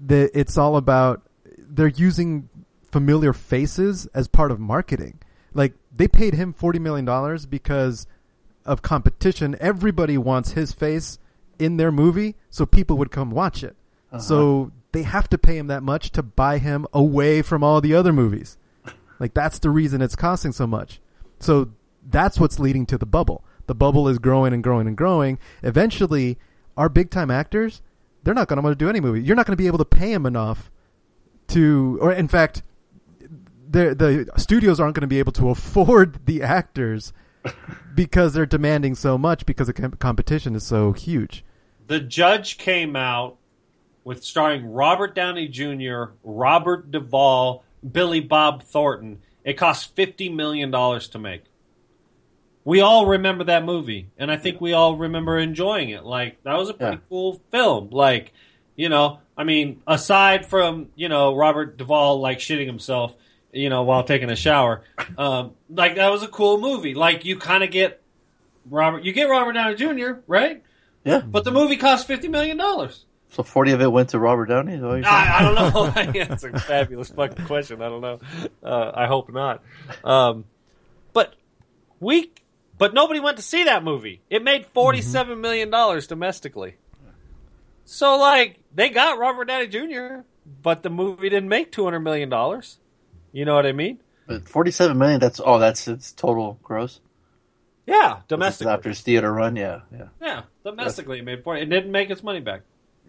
the it's all about they're using familiar faces as part of marketing. Like they paid him forty million dollars because of competition. Everybody wants his face in their movie, so people would come watch it. Uh-huh. So they have to pay him that much to buy him away from all the other movies. Like that's the reason it's costing so much. So that's what's leading to the bubble. The bubble is growing and growing and growing. Eventually, our big time actors, they're not going to want to do any movie. You're not going to be able to pay them enough to, or in fact, the the studios aren't going to be able to afford the actors because they're demanding so much because the competition is so huge. The judge came out with starring Robert Downey Jr., Robert Duvall, Billy Bob Thornton. It cost fifty million dollars to make. We all remember that movie, and I think we all remember enjoying it. Like that was a pretty Yeah. cool film. Like You know, I mean, aside from you know Robert Duvall like shitting himself, you know, while taking a shower, um, like that was a cool movie. Like you kind of get Robert, you get Robert Downey Jr. right, Yeah. but the movie cost fifty million dollars. So forty of it went to Robert Downey. Is that you're? I, I don't know. That's a fabulous fucking question. I don't know. Uh, I hope not. Um, but we, but nobody went to see that movie. It made forty-seven million dollars domestically. So like they got Robert Downey Jr., but the movie didn't make two hundred million dollars. You know what I mean? But Forty-seven million. That's oh, that's its total gross. Yeah, This domestically. after its theater run. Yeah, yeah. Yeah, domestically it made forty. It didn't make its money back.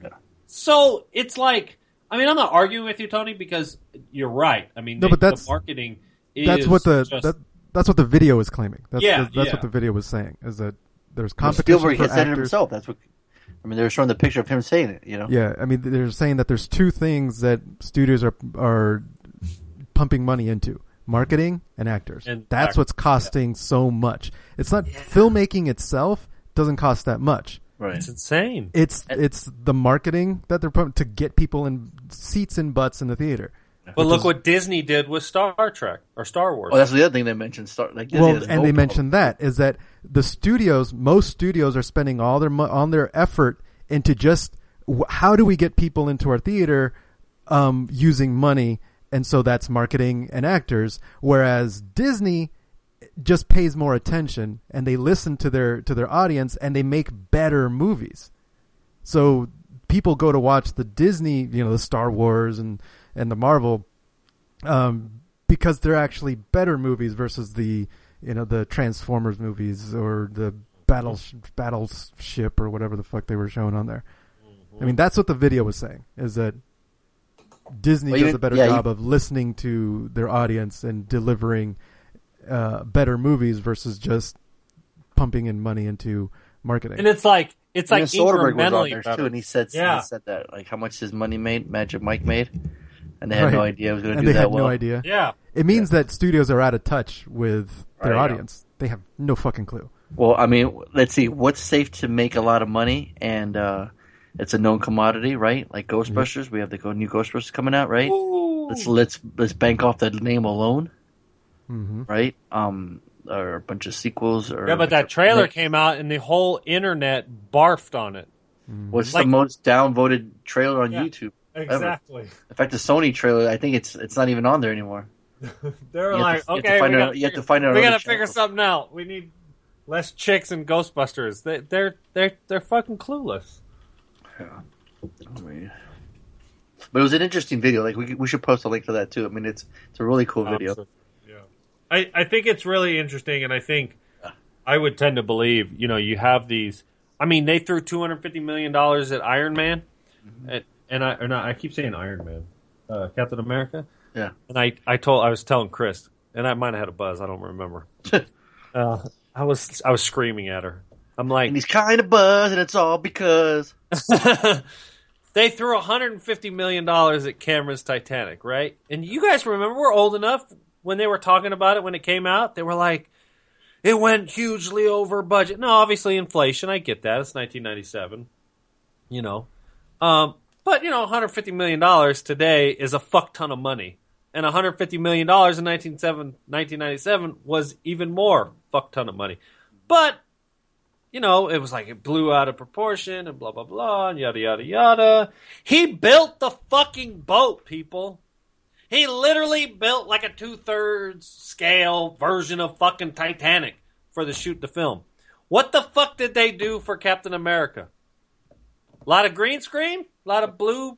Yeah. So it's like, I mean, I'm not arguing with you, Tony, because you're right. I mean, No, they- but that's- the marketing. Is That's what the just- that, that's what the video is claiming. That's, Yeah, that's yeah. what the video was saying is that there's Well, competition Spielberg for had said it actors. himself. That's what. I mean, they were showing the picture of him saying it. You know. Yeah, I mean they're saying that there's two things that studios are are pumping money into: marketing and actors. And That's act- what's costing so much. It's not filmmaking itself doesn't cost that much. Right. It's insane. It's And- it's the marketing that they're pumping to get people in seats and butts in the theater. But look what Disney did with Star Trek or Star Wars. Oh, that's the other thing they mentioned. Start like Disney well, and go they for mentioned that is that the studios, most studios are spending all their on their effort into just how do we get people into our theater um, using money, and so that's marketing and actors. Whereas Disney just pays more attention and they listen to their to their audience and they make better movies. So people go to watch the Disney, you know, the Star Wars and and the Marvel um, because they're actually better movies versus the you know the Transformers movies or the battle battleship or whatever the fuck they were showing on there. I mean, that's what the video was saying is that Disney Well, does a better yeah, you- job of listening to their audience and delivering uh, better movies versus just pumping in money into marketing. and it's like it's Even like Soderbergh was on there better. too, and he said Yeah. he said that like how much his money made, Magic Mike made, and they had no idea it was going to and do they that had well. no idea. Yeah, It means that studios are out of touch with their Right, yeah. audience. They have no fucking clue. Well, I mean, let's see what's safe to make a lot of money, and uh, it's a known commodity, right? Like Ghostbusters, we have the new Ghostbusters coming out, right? Let's let's let's bank off that name alone, hmm right? Um, or a bunch of sequels, or yeah. But that trailer came out and the whole internet barfed on it. What's like- the most downvoted trailer on Yeah. YouTube? Exactly. In fact, the Sony trailer, I think it's it's not even on there anymore. They're You like, to- have to okay, find we it- gotta you have to figure- find it on we gotta figure channels." something out. We need less chicks and Ghostbusters. They, they're they're they're fucking clueless. I mean, but it was an interesting video. Like we we should post a link to that too. I mean, it's it's a really cool video. Yeah. I, I think it's really interesting, and I think I would tend to believe, you know, you have these. I mean, they threw two hundred fifty million dollars at Iron Man, and, and I or not, I keep saying Iron Man, uh, Captain America, Yeah. and I I told I was telling Chris, and I might have had a buzz, I don't remember. uh, I was I was screaming at her. I'm like, And he's kind of buzzed, and it's all because they threw 150 million dollars at Cameron's Titanic, right? And you guys remember we're old enough when they were talking about it when it came out. They were like, it went hugely over budget. No, obviously inflation. I get that. It's 1997. You know, um, but you know, 150 million dollars today is a fuck ton of money, and 150 million dollars in 1997 1997 was even more fuck ton of money. But you know, it was like it blew out of proportion and blah blah blah and yada yada yada. He built the fucking boat, people. He literally built like a two thirds scale version of fucking Titanic for the shoot the film. What the fuck did they do for Captain America? A lot of green screen, a lot of blue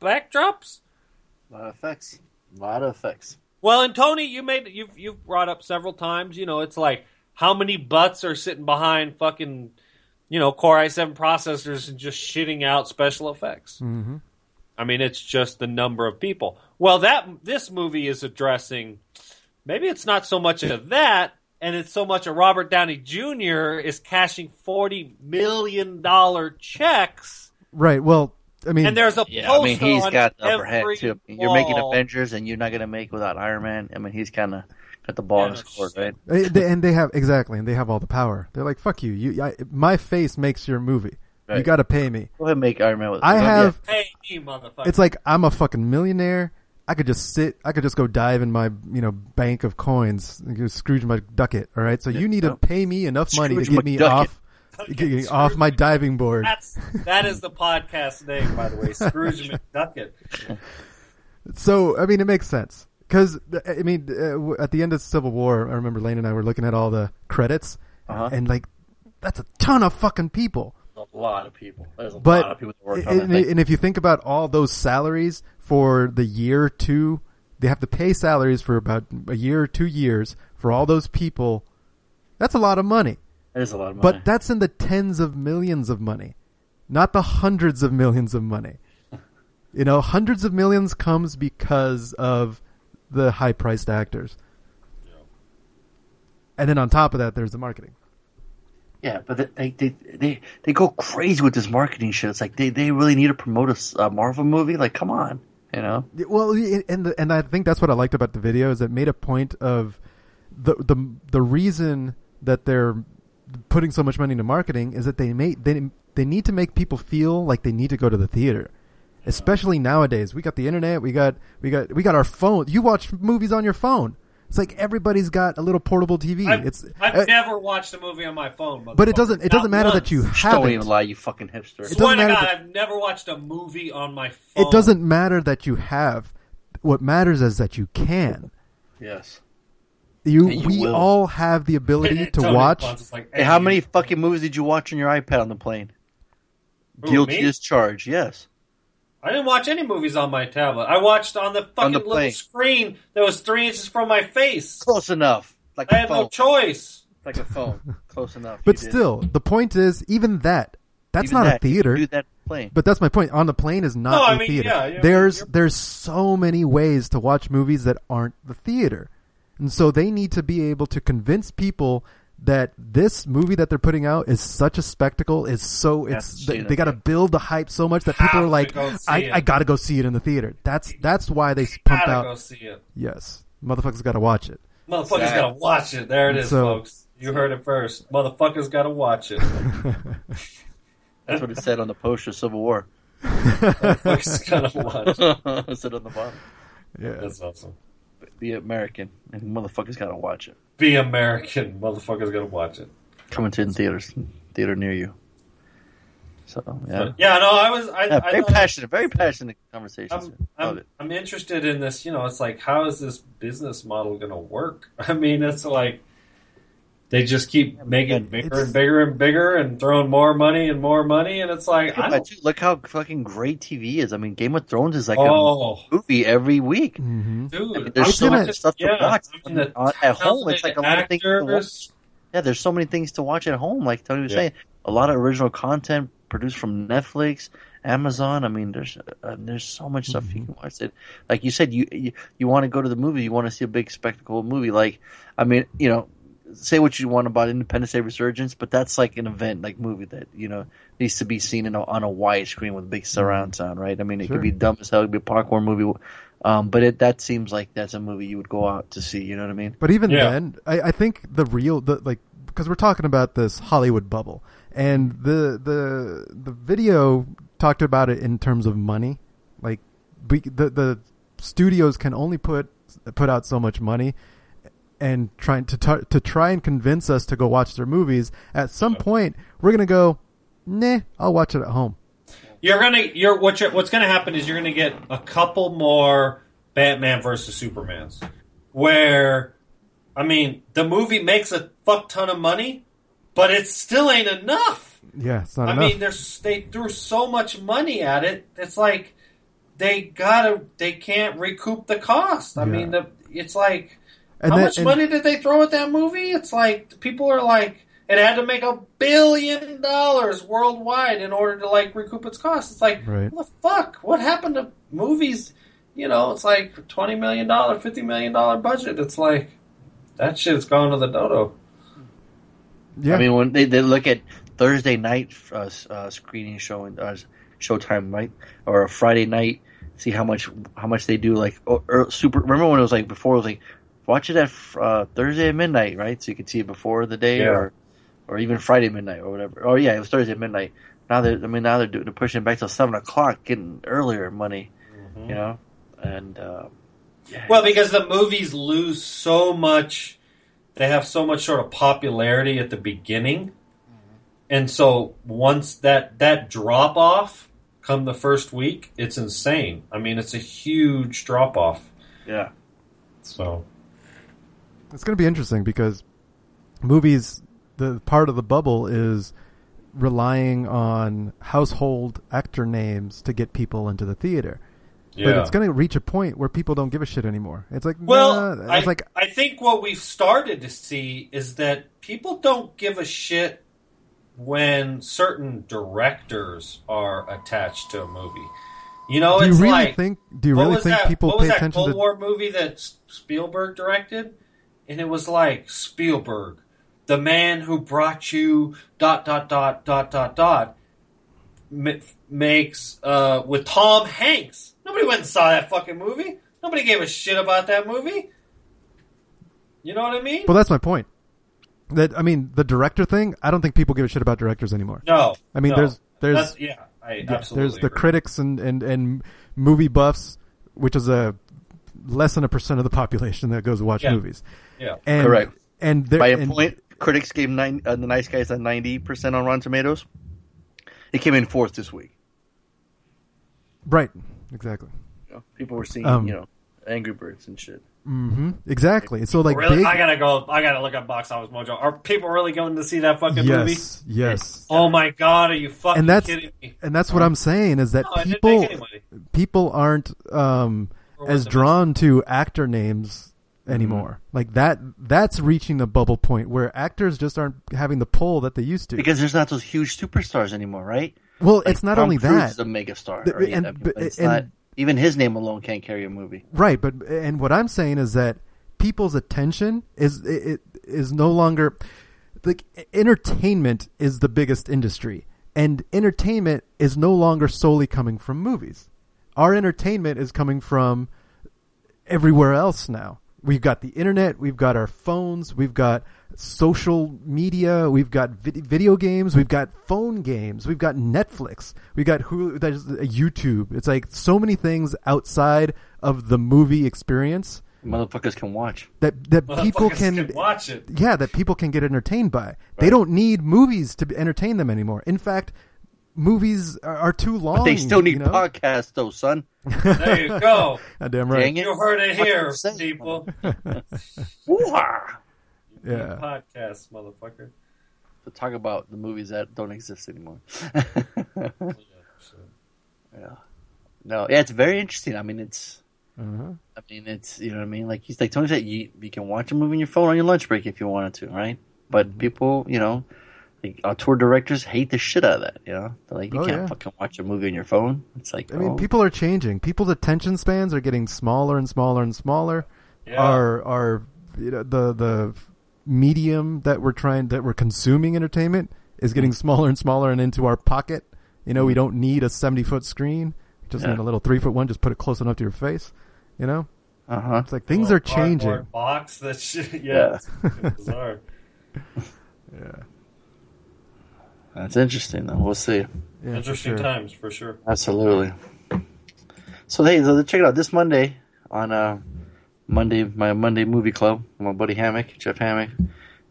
backdrops. a lot of effects, a lot of effects. Well, and Tony, you made you've you've brought up several times. You know, it's like how many butts are sitting behind fucking, you know, Core i7 processors and just shitting out special effects. hmm I mean, it's just the number of people. Well, that this movie is addressing. Maybe it's not so much of that, and it's so much a Robert Downey Jr. is cashing forty million dollar checks, Right. Well, I mean, and there's a Yeah, poster I mean he's on got the upper hand every too. You're making wall. Avengers, and you're not gonna make without Iron Man. I mean, he's kind of got the ball in Yeah, his court, right? They- and they have exactly, and they have all the power. They're like, "Fuck you! You, I, my face makes your movie. You got to pay me. Go ahead and make Iron Man. With, I yeah. have. Hey, me, motherfucker. It's like I'm a fucking millionaire. I could just sit. I could just go dive in my you know bank of coins. and go Scrooge McDucket. All right. So you need to pay me enough money to Scrooge get me off. Get me off my diving board. That's that is the podcast name, by the way. Scrooge McDucket. So I mean, it makes sense because I mean, uh, at the end of the Civil War, I remember Lane and I were looking at all the credits, Uh-huh. and like, that's a ton of fucking people. a lot of people. There's a But lot of people that work on that and, if you think about all those salaries for the year two, they have to pay salaries for about a year or two years for all those people. That's a lot of money. That is a lot of money. But that's in the tens of millions of money, not the hundreds of millions of money. You know, hundreds of millions comes because of the high priced actors. And then on top of that, there's the marketing. Yeah, but they they they they go crazy with this marketing shit. It's like they, they really need to promote a, Marvel movie. Like, come on, you know? Yeah, Well, and the, and I think that's what I liked about the video is it made a point of the the the reason that they're putting so much money into marketing is that they make they they need to make people feel like they need to go to the theater. Especially nowadays, we got the internet, we got we got we got our phone. You watch movies on your phone. It's like everybody's got a little portable TV. I've, it's I've uh, never watched a movie on my phone, but it doesn't it doesn't matter once. that you Just don't even haven't. lie, you fucking hipster. It Swear doesn't to matter God, that- I've never watched a movie on my phone. It doesn't matter that you have. What matters is that you can. Yes. You, you we will. all have the ability to Tony watch. Like, Hey, how many fucking movies did you watch on your iPad on the plane? Who, Guilty me? as charged. Yes. I didn't watch any movies on my tablet. I watched on the fucking the little screen that was three inches from my face. Close enough. Like I a had phone. no choice. like a phone. Close enough. But You did. still, the point is, even that, that's Even not that, a theater. can Do that plane. But that's my point. On the plane is not No, I a mean, theater. yeah, yeah, there's you're- there's so many ways to watch movies that aren't the theater, and so they need to be able to convince people that this movie that they're putting out is such a spectacle. Is so it's they, they got to build the hype so much that people are like, go I. I got to go see it in the theater. That's that's why they pump Gotta out. go see it. Yes, motherfuckers got to watch it. Motherfuckers Sad. gotta watch it. There it is, So- folks. You heard it first. Motherfuckers gotta watch it. That's what it said on the poster. Civil War. Motherfuckers gotta watch it. it said on the bottom. yeah. That's awesome. Be American, and motherfuckers gotta watch it. Be American. Motherfuckers gotta watch it. Coming to in theaters, theater near you. So yeah, yeah, no, I was. I, yeah very thought- passionate, very passionate conversations. I'm, I'm. I'm interested in this. You know, it's like, how is this business model going to work? I mean, it's like they just keep making it bigger and bigger and bigger and throwing more money and more money, and it's like, I don't. look how fucking great TV is. I mean, Game of Thrones is like Oh, a movie every week. hmm dude, I mean, there's I'm so much stuff to yeah, watch I mean, the at home. It's like a lot of things to watch. Yeah, there's so many things to watch at home. Like Tony was Yeah. saying, a lot of original content produced from Netflix, Amazon. I mean, there's uh, there's so much stuff you can watch. It like you said, you you, you want to go to the movie, you want to see a big spectacle movie. Like, I mean, you know, say what you want about Independence Day Resurgence, but that's like an event like movie that you know needs to be seen in a, on a wide screen with big surround sound, right? I mean, it Sure. could be dumb as hell, it could be a popcorn movie. Um, but it that seems like that's a movie you would go out to see. You know what I mean? But even Yeah. then, I, I think the real the like because we're talking about this Hollywood bubble, and the the the video talked about it in terms of money. Like we, the the studios can only put put out so much money, and trying to t- to try and convince us to go watch their movies. At some point, we're gonna go, nah, I'll watch it at home. You're gonna you're what you're, what's gonna happen is you're gonna get a couple more Batman versus Supermans, where I mean the movie makes a fuck ton of money, but it still ain't enough. Yeah, it's not I enough. mean, there's they threw so much money at it. It's like they gotta they can't recoup the cost. I Yeah. mean, the it's like And how then- much and- money did they throw at that movie? It's like people are like it had to make a billion dollars worldwide in order to like recoup its costs. It's like Right. what the fuck? What happened to movies? You know, it's like twenty million dollar, fifty million dollar budget. It's like that shit's gone to the dodo. yeah, I mean, when they, they look at Thursday night uh, uh, screening show and uh, Showtime, right, or a Friday night, see how much how much they do. Like or, or super. Remember when it was like before? It was like watch it at uh, Thursday at midnight, right? So you can see it before the day, Yeah. or or even Friday midnight or whatever. Oh yeah, it was Thursday at midnight. Now they're, I mean, now they're doing, they're pushing it back till seven o'clock, getting earlier money, Mm-hmm. you know, and uh, Well, because the movies lose so much, they have so much sort of popularity at the beginning, and so once that that drop off come the first week, it's insane. I mean, it's a huge drop off. yeah, So It's going to be interesting because movies, the part of the bubble is relying on household actor names to get people into the theater. But it's going to reach a point where people don't give a shit anymore. It's like, Well, nah, I, it's like, I think what we've started to see is that people don't give a shit when certain directors are attached to a movie. You know, do you really like think? Do you really think that, people what was pay that attention Cold to? War movie that Spielberg directed? And it was like Spielberg, the man who brought you dot dot dot dot dot dot, ma- makes uh, with Tom Hanks. Nobody went and saw that fucking movie. Nobody gave a shit about that movie. You know what I mean? Well, that's my point. That I mean, the director thing. I don't think people give a shit about directors anymore. no, I mean, no. there's there's That's, yeah, I Yeah, absolutely. there's the critics and, and, and movie buffs, which is a less than a percent of the population that goes to watch Yeah. movies. Yeah, And, Correct. And there, by a and- point, critics gave nine, uh, the Nice Guys a ninety percent on Rotten Tomatoes. It came in fourth this week. right? Exactly. You know, people were seeing, Um, you know, Angry Birds and shit. hmm Exactly. So like really, big. I gotta go. I gotta look at Box Office Mojo. Are people really going to see that fucking movie? yes. Yes. Oh my god, are you fucking And that's kidding me? and that's what I'm saying is that No, people make any money. people aren't um, as drawn to actor names anymore. Mm-hmm. Like that. That's reaching the bubble point where actors just aren't having the pull that they used to. Because there's not those huge superstars anymore, right? well, Like, it's not Tom only Cruise that. is a megastar, The- right? and- I mean, but- it's and- not even his name alone can't carry a movie. Right, but and what I'm saying is that people's attention is it, it is no longer like entertainment is the biggest industry, and entertainment is no longer solely coming from movies. Our entertainment is coming from everywhere else now. We've got the internet, we've got our phones, we've got social media, we've got vid- video games, we've got phone games, we've got Netflix, we've got Hulu, there's YouTube. It's like so many things outside of the movie experience Motherfuckers can watch. that that people Motherfuckers can, watch it. yeah, that people can get entertained by. They don't need movies to entertain them anymore. In fact, movies are, are too long. But they still need you know? podcasts, though, son. There you go. Damn Dang right. it. You heard it here, people. Woo-ha! Yeah. Podcast, motherfucker. To talk about the movies that don't exist anymore. yeah. No, yeah, it's very interesting. I mean, it's. Uh-huh. I mean, it's you know what I mean. Like he's like Tony said, you you can watch a movie on your phone on your lunch break if you wanted to, right? But people, you know, like auteur directors hate the shit out of that. You know, they're like, you Oh, can't yeah. fucking watch a movie on your phone. It's like, I mean, oh, people are changing. People's attention spans are getting smaller and smaller and smaller. Yeah. Our our you know, the the medium that we're trying that we're consuming entertainment is getting Mm. smaller and smaller and into our pocket. You know, we don't need a seventy foot screen. We just Yeah. need a little three foot one. Just put it close enough to your face. You know, uh huh. it's like things Little are changing. Box. That shit. Yeah. it's bizarre. Yeah, That's interesting. Though we'll see. yeah for Interesting sure. times for sure. Absolutely. So hey, so check it out this Monday on uh Monday my Monday movie club. My buddy Hammock, Jeff Hammock.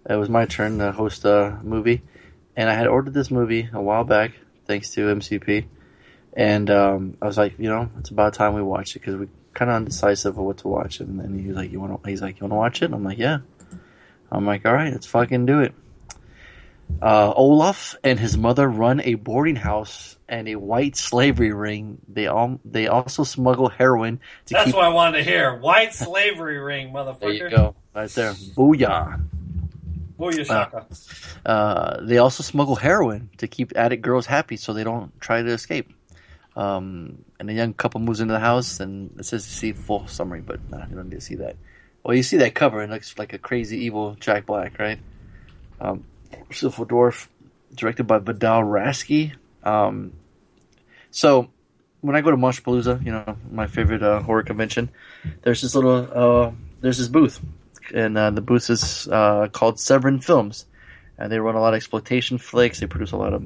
It was my turn to host a movie, and I had ordered this movie a while back, thanks to MCP. And um, I was like, you know, it's about time we watch it because we kind of undecisive of what to watch. And then he was like, you want to? He's like, you want to watch it? I'm like, yeah. I'm like, all right, let's fucking do it. Uh, Olaf and his mother run a boarding house and a white slavery ring. They all they also smuggle heroin to That's keep. what I wanted to hear. White slavery ring, motherfucker. there you go, right there. Booyah! Booyah shaka. Uh, they also smuggle heroin to keep addict girls happy, so they don't try to escape. Um, and a young couple moves into the house, and it says to see full summary, but nah, you don't need to see that. Well, you see that cover, and it looks like a crazy evil Jack Black, right? Um, Sinful Dwarf, directed by Vidal Raski. Um, so when I go to Monsterpalooza, you know, my favorite uh, horror convention, there's this little, uh, there's this booth, and uh, the booth is uh, called Severin Films, and they run a lot of exploitation flicks. They produce a lot of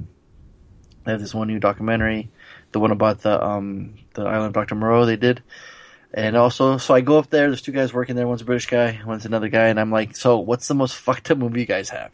They have this one new documentary, the one about the um the island of Dr. Moreau they did. And also, so I go up there. There's two guys working there. One's a British guy, one's another guy, and I'm like, "So, what's the most fucked up movie you guys have?"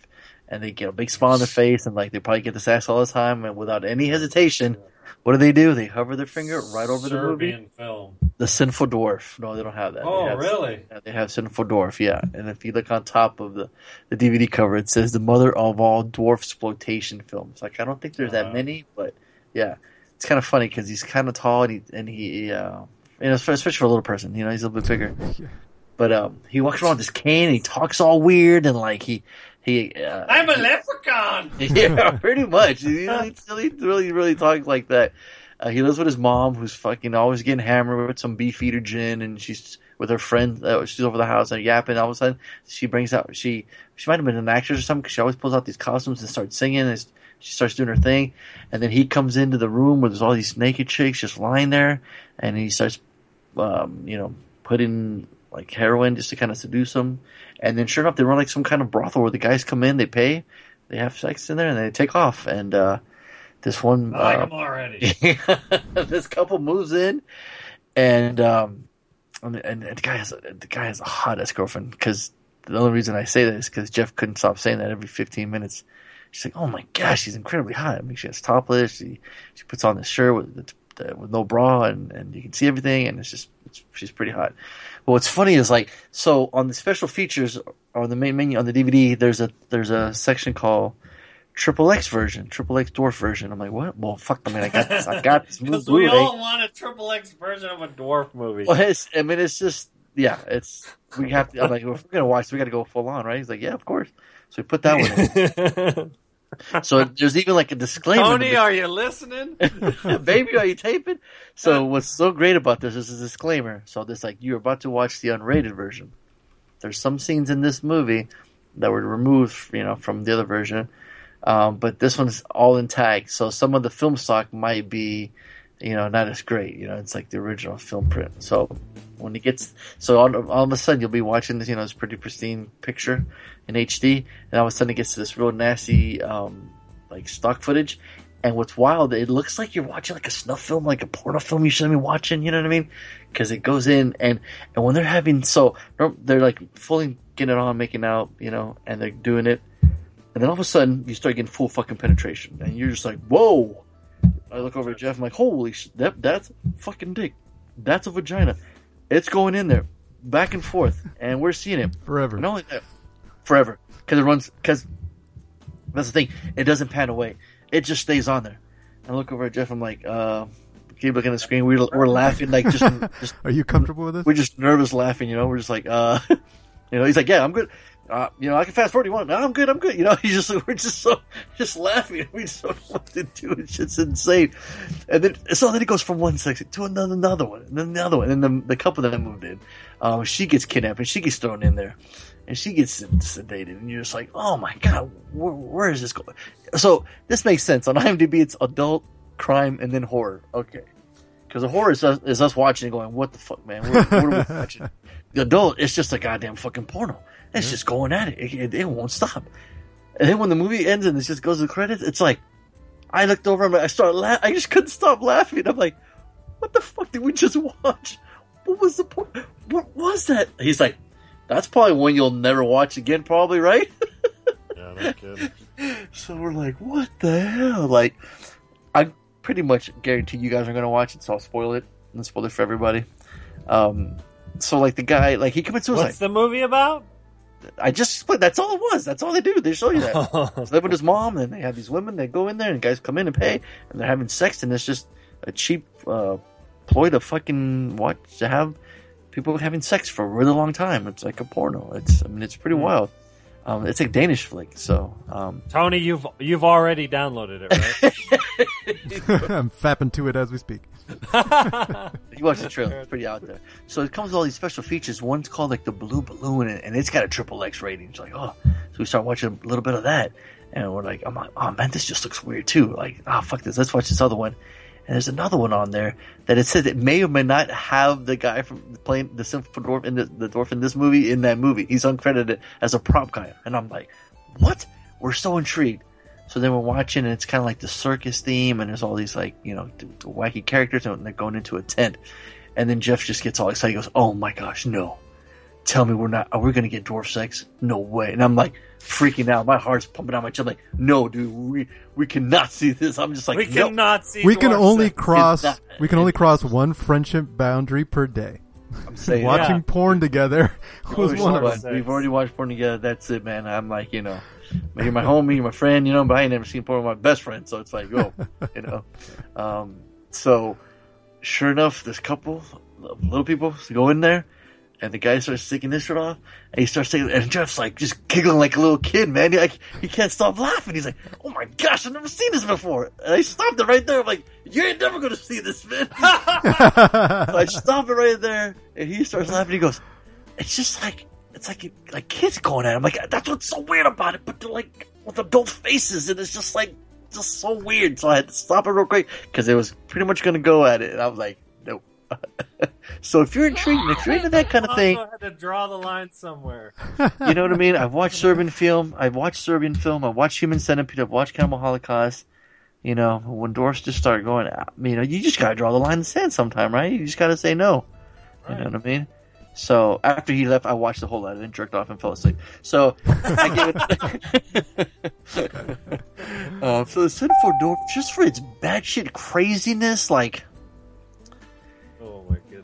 And they get a big smile on their face, and like they probably get the ass all the time, and without any hesitation, what do they do? They hover their finger right over the movie. Serbian film. The Sinful Dwarf. No, they don't have that. Oh, They have- really? They have Sinful Dwarf, yeah. And if you look on top of the, the DVD cover, it says the mother of all dwarf exploitation films. Like I don't think there's that Uh-huh. many, but yeah, it's kind of funny because he's kind of tall and he and he, uh, you know, especially for a little person, you know, he's a little bit bigger. But um, he walks around with this cane and he talks all weird and like he he. Uh, I'm a leprechaun. yeah, pretty much. He really, really, really, really talks like that. Uh, he lives with his mom, who's fucking always getting hammered with some beefeater gin, and she's with her friend. Uh, she's over the house and yapping. All of a sudden, she brings out she she might have been an actress or something because she always pulls out these costumes and starts singing. And she starts doing her thing, and then he comes into the room where there's all these naked chicks just lying there, and he starts, um, you know, putting like heroin just to kind of seduce them. And then sure enough, they run like some kind of brothel where the guys come in, they pay, they have sex in there, and they take off. And uh, this one, I like uh, already. this couple moves in, and um, and, and the guy has a, the guy has a hot ex girlfriend. Because the only reason I say that is because Jeff couldn't stop saying that every 15 minutes. She's like, "Oh my gosh, she's incredibly hot." I mean, she has topless. She she puts on this shirt with with no bra, and and you can see everything, and it's just it's, she's pretty hot. But what's funny is like, so on the special features on the main menu on the DVD, there's a there's a section called Triple X version, Triple X Dwarf version. I'm like, what? Well, fuck. I mean, I got this. I got this Because we all want a triple X version of a dwarf movie. Well, it's, I mean, it's just, yeah, it's, we have to, I'm like, if we're going to watch, we got to go full on, right? He's like, yeah, of course. So we put that one in. So there's even like a disclaimer. Tony, are you listening? Baby, are you taping? So what's so great about this is a disclaimer. So this like, you're about to watch the unrated version. There's some scenes in this movie that were removed, you know, from the other version. Um, but this one's all intact. So some of the film stock might be, you know, not as great. You know, it's like the original film print. So when it gets, so all, all of a sudden you'll be watching this, you know, this pretty pristine picture in HD, and all of a sudden it gets to this real nasty, um, like stock footage. And what's wild, it looks like you're watching like a snuff film, like a porno film you shouldn't be watching. You know what I mean? Because it goes in and and when they're having so they're like fully getting it on, making out, you know, and they're doing it, and then all of a sudden you start getting full fucking penetration, and you're just like, whoa! I look over at Jeff, I'm like, holy shit, that that's fucking dick, that's a vagina, it's going in there, back and forth, and we're seeing it Forever. not only that, forever because it runs because that's the thing, it doesn't pan away, it just stays on there. I look over at Jeff, I'm like, uh, keep looking at the screen, we're we're laughing like just just Are you comfortable with this? we're just nervous laughing, you know. We're just like, uh, you know, he's like, yeah, I'm good. Uh, you know, I can fast forward. You want? No, I'm good. I'm good. You know, he's just we're just so just laughing. We just don't know what to do. It's just insane. And then so then it goes from one section to another, another one, and then another one, and then the, the couple that I moved in, um, she gets kidnapped and she gets thrown in there, and she gets sedated, and you're just like, oh my god, where, where is this going? So this makes sense on IMDb. It's adult crime and then horror. Okay. Because the horror is us, is us watching and going, what the fuck, man? What, what are we watching? The adult, it's just a goddamn fucking porno. It's just going at it. It, it. it won't stop. And then when the movie ends and it just goes to the credits, it's like, I looked over and I started laughing. I just couldn't stop laughing. I'm like, what the fuck did we just watch? What was the point? What was that? He's like, that's probably one you'll never watch again, probably, right? Yeah, no kidding. So we're like, what the hell? Like, I pretty much guarantee you guys are gonna watch it, so I'll spoil it and spoil it for everybody. Um, so like the guy, like he committed suicide. What's the movie about? I just explained. That's all it was. That's all they do. They show you that. He's living with his mom, and they have these women that go in there, and guys come in and pay, and they're having sex, and it's just a cheap uh, ploy to fucking watch to have people having sex for a really long time. It's like a porno. It's I mean, it's pretty wild. Um, it's a Danish flick, so um, Tony, you've you've already downloaded it, right? I'm fapping to it as we speak. You watch the trailer; it's pretty out there. So it comes with all these special features. One's called like the Blue Balloon, and, and it's got a triple X rating. It's like, oh, so we start watching a little bit of that, and we're like, I'm like, oh man, this just looks weird too. Like, ah, fuck this, let's watch this other one. And there's another one on there that it says it may or may not have the guy from playing the Sinful Dwarf in the, the dwarf in this movie in that movie. He's uncredited as a prop guy, and I'm like, what? We're so intrigued. So then we're watching, and it's kind of like the circus theme, and there's all these like you know wacky characters, and they're going into a tent. And then Jeff just gets all excited. He goes, "Oh my gosh, no! Tell me we're not. Are we going to get dwarf sex? No way!" And I'm like freaking out. My heart's pumping out my chest. Like, "No, dude, we we cannot see this." I'm just like, we "No." cannot see. we can only sex. cross not- we can only cross one friendship boundary per day. I'm saying, Watching Yeah. porn together was one of but them. We've already watched porn together. That's it, man. I'm like, you know, you're my homie, you're my friend, you know, but I ain't never seen porn with my best friend, so it's like, oh, you know. Um, so, sure enough, this couple, of little people, go in there, and the guy starts taking his shirt off, and he starts taking, and Jeff's like, just giggling like a little kid, man. He, like, he can't stop laughing. He's like, oh my gosh, I've never seen this before. And I stopped it right there. I'm like, you ain't never gonna see this, man. So I stop it right there, and he starts laughing. He goes, "It's just like it's like like kids going at him. Like that's what's so weird about it. But they're like with adult faces, and it's just like just so weird. So I had to stop it real quick because it was pretty much to go at it, and I was like. So if you're intrigued, if you're into that kind of thing, Also had to draw the line somewhere. you know what I mean. I've watched Serbian film. I've watched Serbian film. I've watched Human Centipede. I've watched Cannibal Holocaust. You know, when doors just start going, out, you know, you just gotta draw the line in the sand sometime, right? You just gotta say no. You know what I mean? So after he left, I watched the whole lot of it and jerked off and fell asleep. So I give it. uh, so the Sinful Dwarf, just for its bad shit craziness, like my goodness!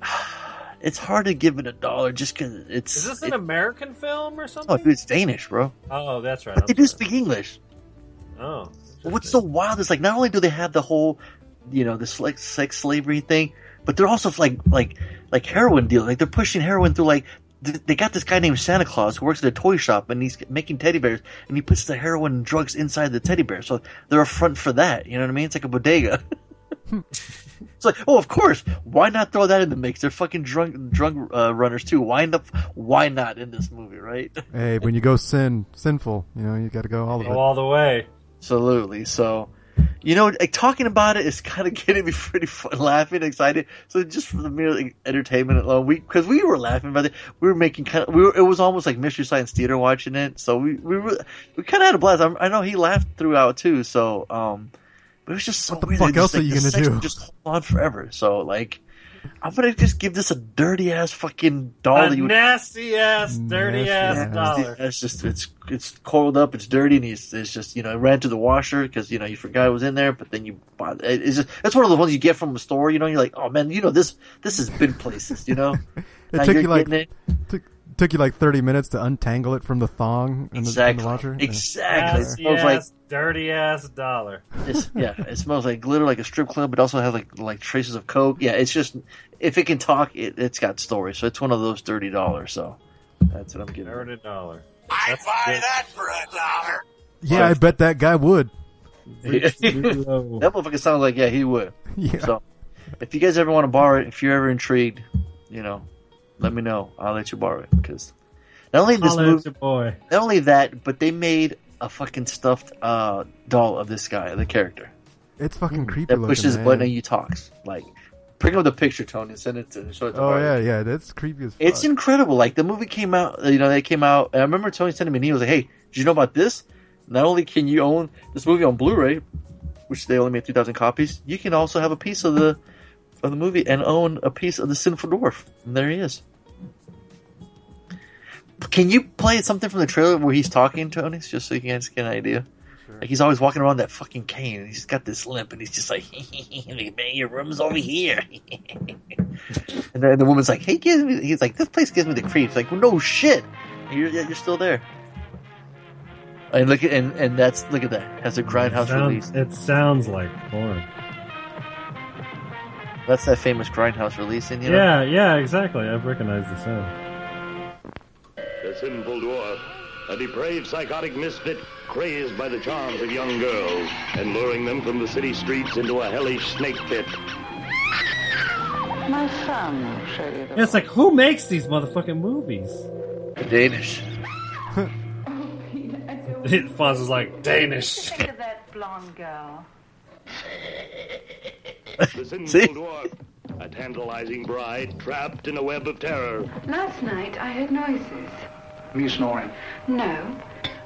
it's hard to give it a dollar just because it's. Is this it- an American film or oh, something? dude, it's Danish, bro. Oh, that's right. But they I'm do sorry. speak English. Oh, What's so wild is like not only do they have the whole, you know, this like sex slavery thing, but they're also like like like heroin deal. Like they're pushing heroin through like they got this guy named Santa Claus who works at a toy shop and he's making teddy bears and he puts the heroin and drugs inside the teddy bear. So they're a front for that. You know what I mean? It's like a bodega. it's like, oh, of course. Why not throw that in the mix? They're fucking drunk drunk uh, runners too. Why the why not in this movie, right? Hey, when you go sin sinful, you know you got to go all of go all the way. Absolutely. So, you know, like talking about it is kind of getting me pretty fun, laughing, excited. So just for the mere like, entertainment alone, we because we were laughing about it, we were making kind of we were. It was almost like Mystery Science Theater watching it. So we we were, we kind of had a blast. I, I know he laughed throughout too. So um, but it was just so What the weird. fuck that else just, are you gonna do? Just hold on forever. So like. I'm gonna just give this a dirty ass fucking doll. A you nasty ass, dirty Nasty ass ass. dollar. it's just it's it's coiled up, it's dirty, and he's it's just you know it ran to the washer because you know you forgot it was in there, but then you bought it. It's just it's one of the ones you get from the store. You know, you're like, oh man, you know this this has been places. You know, It Now took you're like getting it. took, took you like thirty minutes to untangle it from the thong in the, in exactly the washer. Yeah. exactly. It Nasty smells like ass, dirty ass dollar. it's, yeah, it smells like glitter, like a strip club, but also has like like traces of coke. Yeah, it's just if it can talk, it, it's got story. So it's one of those dirty dollars. So that's what I'm getting. Dirty dollar. I That's buy good. that for a dollar. Yeah, I bet that guy would. that motherfucker sounds like yeah he would. Yeah. So, if you guys ever want to borrow it, if you're ever intrigued, you know, let me know. I'll let you borrow it because not only this movie, boy. not only that, but they made a fucking stuffed uh, doll of this guy, the character It's fucking creepy that looking. pushes a man. button and you talks. Like, bring up the picture, Tony, and send it to show it to Oh Harley. yeah, yeah, that's creepy as fuck. It's incredible. Like the movie came out, you know, they came out. And I remember Tony sending me an email. He was like, "Hey, did you know about this? Not only can you own this movie on Blu-ray, which they only made three thousand copies, you can also have a piece of the of the movie and own a piece of the Sinful Dwarf. And there he is. Can you play something from the trailer where he's talking to Tony, just so you can get an idea? Like he's always walking around that fucking cane, and he's got this limp, and he's just like, "Man, your room's over here." and then the woman's like, "Hey, gives me." He's like, "This place gives me the creeps." Like, well, no shit, you're you're still there. And look at and and that's look at that. That's a grindhouse release. Sounds, it sounds like porn. That's that famous grindhouse release, and you know. Yeah, yeah, exactly. I've recognized the sound. The sinful dwarf, a depraved psychotic misfit crazed by the charms of young girls and luring them from the city streets into a hellish snake pit. My son will show you the it's like who makes these motherfucking movies? Danish. Fonz is like Danish. Think of that blonde girl. The sinful See? dwarf, a tantalizing bride trapped in a web of terror. Last night I heard noises. Were you snoring? No.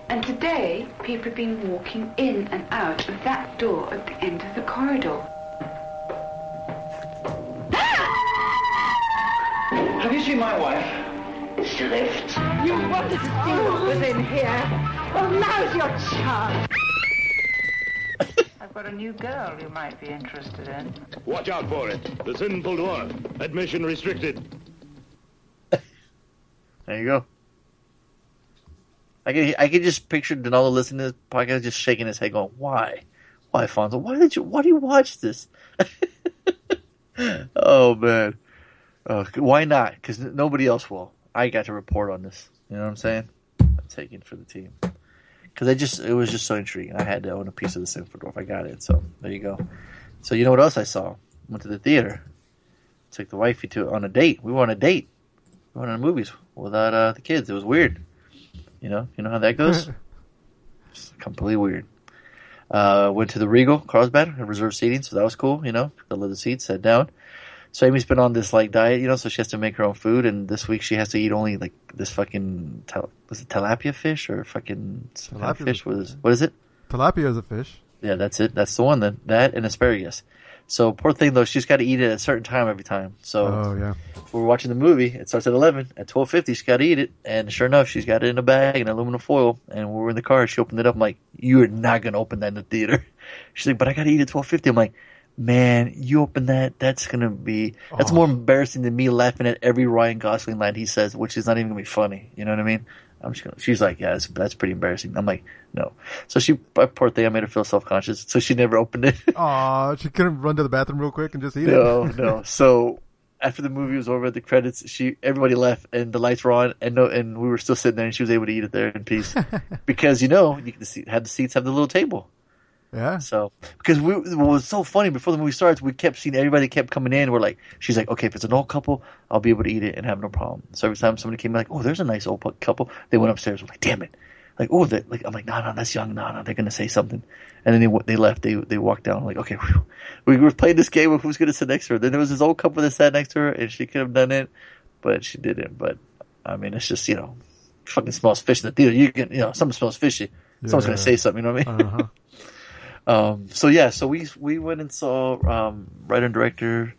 And today, people have been walking in and out of that door at the end of the corridor. Have you seen my wife? It's the lift. You wanted to see what was in here. Well, now's your chance. I've got a new girl you might be interested in. Watch out for it. The Sinful Dwarf. Admission restricted. There you go. I can I can just picture Donaldo listening to this podcast, just shaking his head, going, "Why, why, Fonzo? Why did you? Why do you watch this?" oh man, uh, why not? Because nobody else will. I got to report on this. You know what I'm saying? I'm taking for the team because I just it was just so intriguing. I had to own a piece of the Sinful I got it. So there you go. So you know what else I saw? Went to the theater. Took the wifey to on a date. We were on a date. We went on movies without uh, the kids. It was weird. You know, you know how that goes. It's completely weird. Uh, went to the Regal Carlsbad, reserved seating, so that was cool. You know, the leather seats, sat down. So Amy's been on this like diet, you know, so she has to make her own food, and this week she has to eat only like this fucking tel- was it tilapia fish or fucking some kind of Tilapia. fish? What is what is it? Tilapia is a fish. Yeah, that's it. That's the one. Then that and asparagus. So poor thing though, she's got to eat it at a certain time every time. So Oh yeah. we're watching the movie. It starts at eleven. At twelve fifty, she's got to eat it, and sure enough, she's got it in a bag in aluminum foil. And we were in the car. She opened it up. I'm like, "You are not gonna open that in the theater." She's like, "But I got to eat at twelve fifty. I'm like, "Man, you open that. That's gonna be that's Oh. more embarrassing than me laughing at every Ryan Gosling line he says, which is not even gonna be funny. You know what I mean?" I'm just gonna. She's like, "Yeah, that's, that's pretty embarrassing." I'm like, "No." So she, poor thing, I made her feel self conscious, so she never opened it. Aw, she couldn't run to the bathroom real quick and just eat No, it. no. No. So after the movie was over, the credits, she everybody left and the lights were on, and no, and we were still sitting there, and she was able to eat it there in peace because you know you can see have the seats have the little table. Yeah. So because we what was so funny before the movie starts, we kept seeing everybody kept coming in. We're like, she's like, okay, if it's an old couple, I'll be able to eat it and have no problem. So every time somebody came, like, oh, there's a nice old couple, they went upstairs. We're like, damn it. Like oh, they like I'm like no no that's young no no they're gonna say something, and then they they left they they walked down I'm like okay whew. we were playing this game of who's gonna sit next to her. Then there was this old couple that sat next to her and she could have done it, but she didn't. But I mean it's just you know fucking smells fish in the theater. You can you know something smells fishy. Someone's gonna say something. You know what I mean? Uh-huh. Um, so yeah, so we we went and saw um, writer and director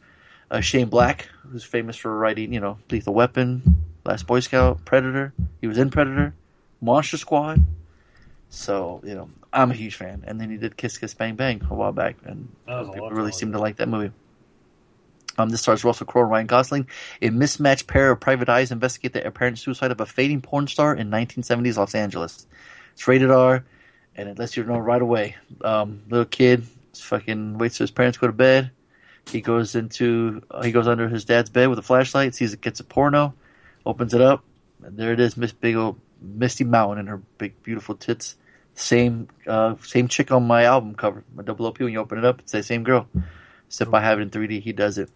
uh, Shane Black, who's famous for writing, you know, Lethal Weapon, Last Boy Scout, Predator. He was in Predator, Monster Squad. So you know, I'm a huge fan. And then he did Kiss Kiss Bang Bang a while back, and That was a people really seem to like that movie. Um, this stars Russell Crowe and Ryan Gosling. A mismatched pair of private eyes investigate the apparent suicide of a fading porn star in 1970s Los Angeles. It's rated R, and it lets you know right away. Um, little kid fucking waits till his parents go to bed. He goes into uh, he goes under his dad's bed with a flashlight, sees it gets a porno, opens it up, and there it is, Miss Big old Misty Mountain and her big beautiful tits. Same uh, same chick on my album cover, my double OP. When you open it up, it's the same girl. Except I have it in 3D, he does it.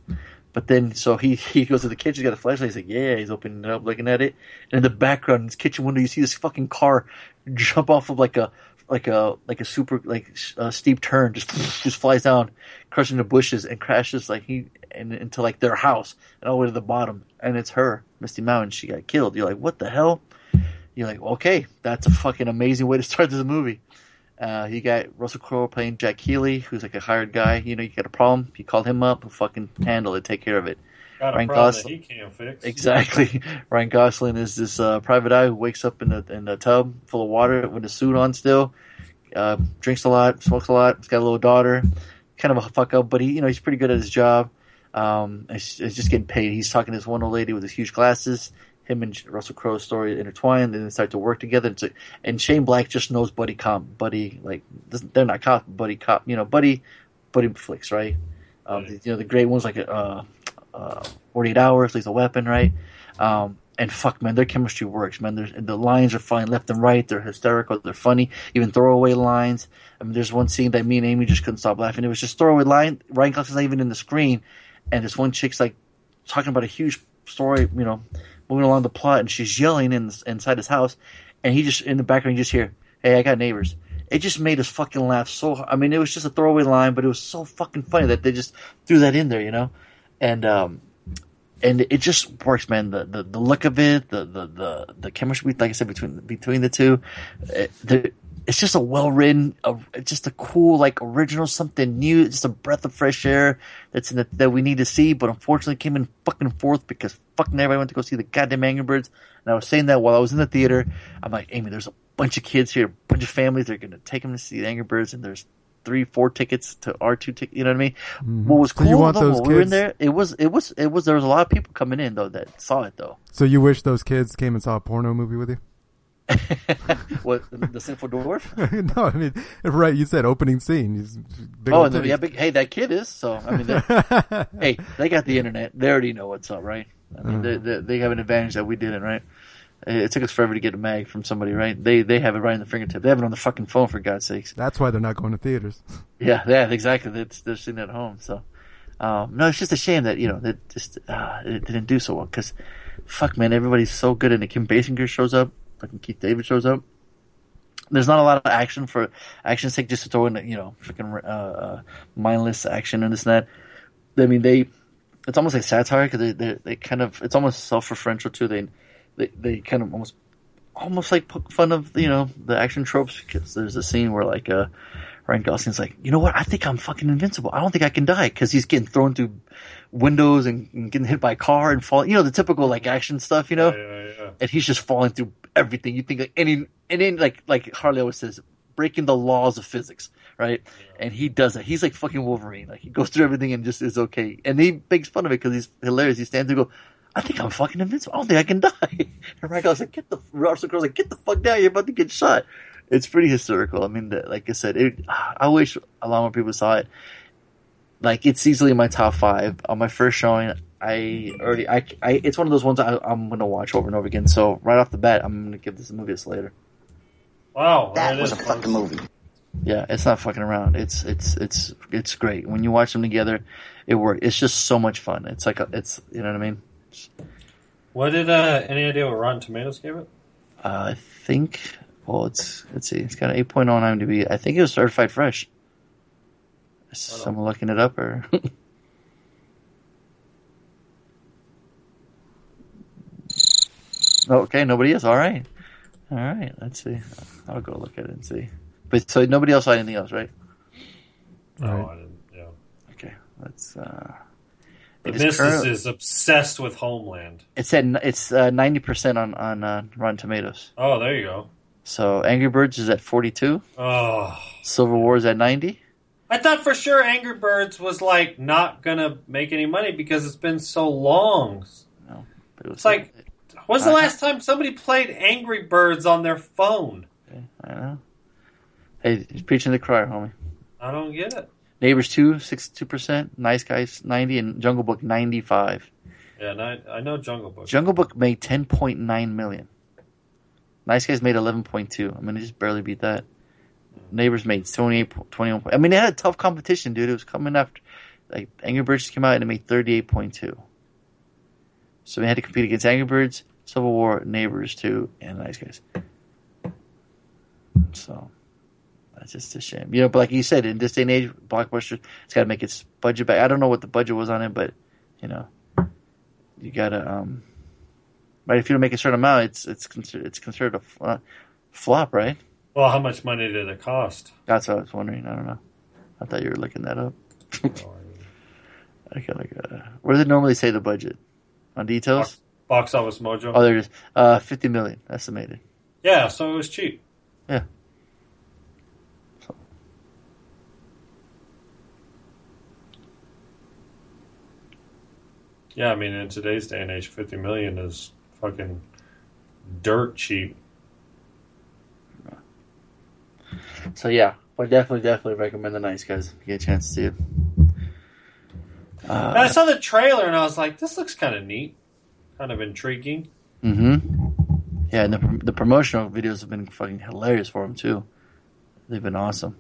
But then, so he, he goes to the kitchen, he's got a flashlight, he's like, yeah, he's opening it up, looking at it. And in the background, in his kitchen window, you see this fucking car jump off of like a, like a, like a super, like, uh, steep turn, just, just flies down, crushing the bushes and crashes like he, and, into like their house and all the way to the bottom. And it's her, Misty Mountain, she got killed. You're like, what the hell? You're like, okay, that's a fucking amazing way to start this movie. Uh, you got Russell Crowe playing Jack Healy, who's like a hired guy. You know, you got a problem, you call him up, he'll fucking handle it, take care of it. Ryan Gosling- that he can't fix. Exactly. Ryan Gosling is this uh, private eye who wakes up in a in a tub full of water with a suit on still. Uh, drinks a lot, smokes a lot. He's got a little daughter. Kind of a fuck up, but he you know he's pretty good at his job. Um, it's just getting paid. He's talking to this one old lady with his huge glasses. Him and Russell Crowe's story intertwined, and they start to work together. It's a, and Shane Black just knows buddy cop, buddy like they're not cop, buddy cop, you know, buddy, buddy flicks, right? Um, Right. You know, the great ones like uh, uh, 48 Hours, Lethal Weapon, right? Um, and fuck, man, their chemistry works, man. There's, the lines are flying left and right. They're hysterical. They're funny. Even throwaway lines. I mean, there's one scene that me and Amy just couldn't stop laughing. It was just throwaway line. Ryan Gosling's not even in the screen, and this one chick's like talking about a huge story, you know, moving along the plot, and she's yelling in inside his house, and he just in the background you just hear, "Hey, I got neighbors." It just made us fucking laugh so. Hard. I mean, it was just a throwaway line, but it was so fucking funny that they just threw that in there, you know. And um, and it just works, man. The, the, the look of it, the, the, the, the chemistry, like I said, between, between the two, it, the, it's just a well written, just a cool, like original, something new, just a breath of fresh air that's in the, that we need to see, but unfortunately came in fucking fourth because fucking everybody went to go see the goddamn Angry Birds. And I was saying that while I was in the theater. I'm like, Amy, there's a bunch of kids here, a bunch of families. They're to take them to see the Angry Birds, and there's three, four tickets to R two tickets. You know what I mean? Mhm. What was cool though, those when we were in there, it was, it was, it was. There was a lot of people coming in though that saw it though. So you wish those kids came and saw a porno movie with you? what the, Sinful Dwarf? no, I mean, right? You said opening scene. Oh, and the, titties. yeah, big, hey, that kid is. So I mean, they- hey, they got the internet. They already know what's up, right? I mean, Mhm. they, they, they have an advantage that we didn't, right? It took us forever to get a mag from somebody, right? They they have it right in the fingertip. They have it on the fucking phone, for God's sakes. That's why they're not going to theaters. Yeah, yeah, exactly. They're, they're sitting at home. So, um, no, it's just a shame that you know that just uh, it didn't do so well because, fuck, man, everybody's so good and. Kim Basinger shows up, fucking Keith David shows up. There's not a lot of action for action's sake, just to throw in, you know, freaking uh, uh, mindless action and this and that. I mean, they it's almost like satire because they, they they kind of it's almost self-referential too. They they they kind of almost almost like poke fun of you know the action tropes because there's a scene where like uh Ryan Gosling's like, you know what? I think I'm fucking invincible. I don't think I can die because he's getting thrown through windows and, and getting hit by a car and falling. You know the typical like action stuff, you know. And he's just falling through everything. You think like any and then like like Harley always says, breaking the laws of physics, right? And he does it. He's like fucking Wolverine. Like he goes through everything and just is okay. And he makes fun of it because he's hilarious. He stands there and go. I think I'm fucking invincible. I don't think I can die. And Ryan like, get the Russell Crowe's like, get the fuck down. You're about to get shot. It's pretty hysterical. I mean, the, like I said, it, I wish a lot more people saw it. Like it's easily my top five on my first showing. I already, I, I it's one of those ones I, I'm gonna watch over and over again. So right off the bat, I'm gonna give this a movie a Slater. Wow, That there was is, a fucking movie. Yeah, it's not fucking around. It's it's it's it's great when you watch them together. It works. It's just so much fun. It's like a, it's you know what I mean. What did uh, any idea what Rotten Tomatoes gave it? Uh, I think. Well, it's let's see. It's got an 8.0 point on IMDb. I think it was certified fresh. Is someone looking it up or? okay, nobody is. All right, all right. Let's see. I'll go look at it and see. But so nobody else saw anything else, right? Oh, I didn't. Yeah. Okay, let's. uh The it is missus current- is obsessed with Homeland. It's at it's uh, ninety percent on on uh, Rotten Tomatoes. Oh, there you go. So Angry Birds is at forty two. Oh, Civil War is at ninety. I thought for sure Angry Birds was like not gonna make any money because it's been so long. No, but it was It's like, when's the Uh, last time somebody played Angry Birds on their phone? I know. Hey, he's preaching the choir, homie. I don't get it. Neighbors 2, 62%. Nice Guys, 90. And Jungle Book, 95. Yeah, and I, I know Jungle Book. Jungle Book made 10.9 million. Nice Guys made 11.2. I mean, they just barely beat that. Neighbors made 28, 21. I mean, they had a tough competition, dude. It was coming after, like, Angry Birds just came out and it made 38.2. So we had to compete against Angry Birds, Civil War, Neighbors 2, and Nice Guys. So, that's just a shame. You know, but like you said, in this day and age, Blockbuster, it's got to make its budget back. I don't know what the budget was on it, but, you know, you gotta, um, right, if you don't make a certain amount, it's, it's considered, it's considered a fl- uh, flop, right? Well, how much money did it cost? That's what I was wondering. I don't know. I thought you were looking that up. okay, like, uh, where do they normally say the budget? On details? Box Office Mojo. Oh, there it is. Uh, 50 million estimated. Yeah, so it was cheap. Yeah. Yeah, I mean, in today's day and age, fifty million is fucking dirt cheap. So yeah, but definitely, definitely recommend the Nice Guys. If you get a chance to see it. Uh, I saw the trailer and I was like, this looks kind of neat, kind of intriguing. mm-hmm. Yeah, and the, the promotional videos have been fucking hilarious for them too. They've been awesome.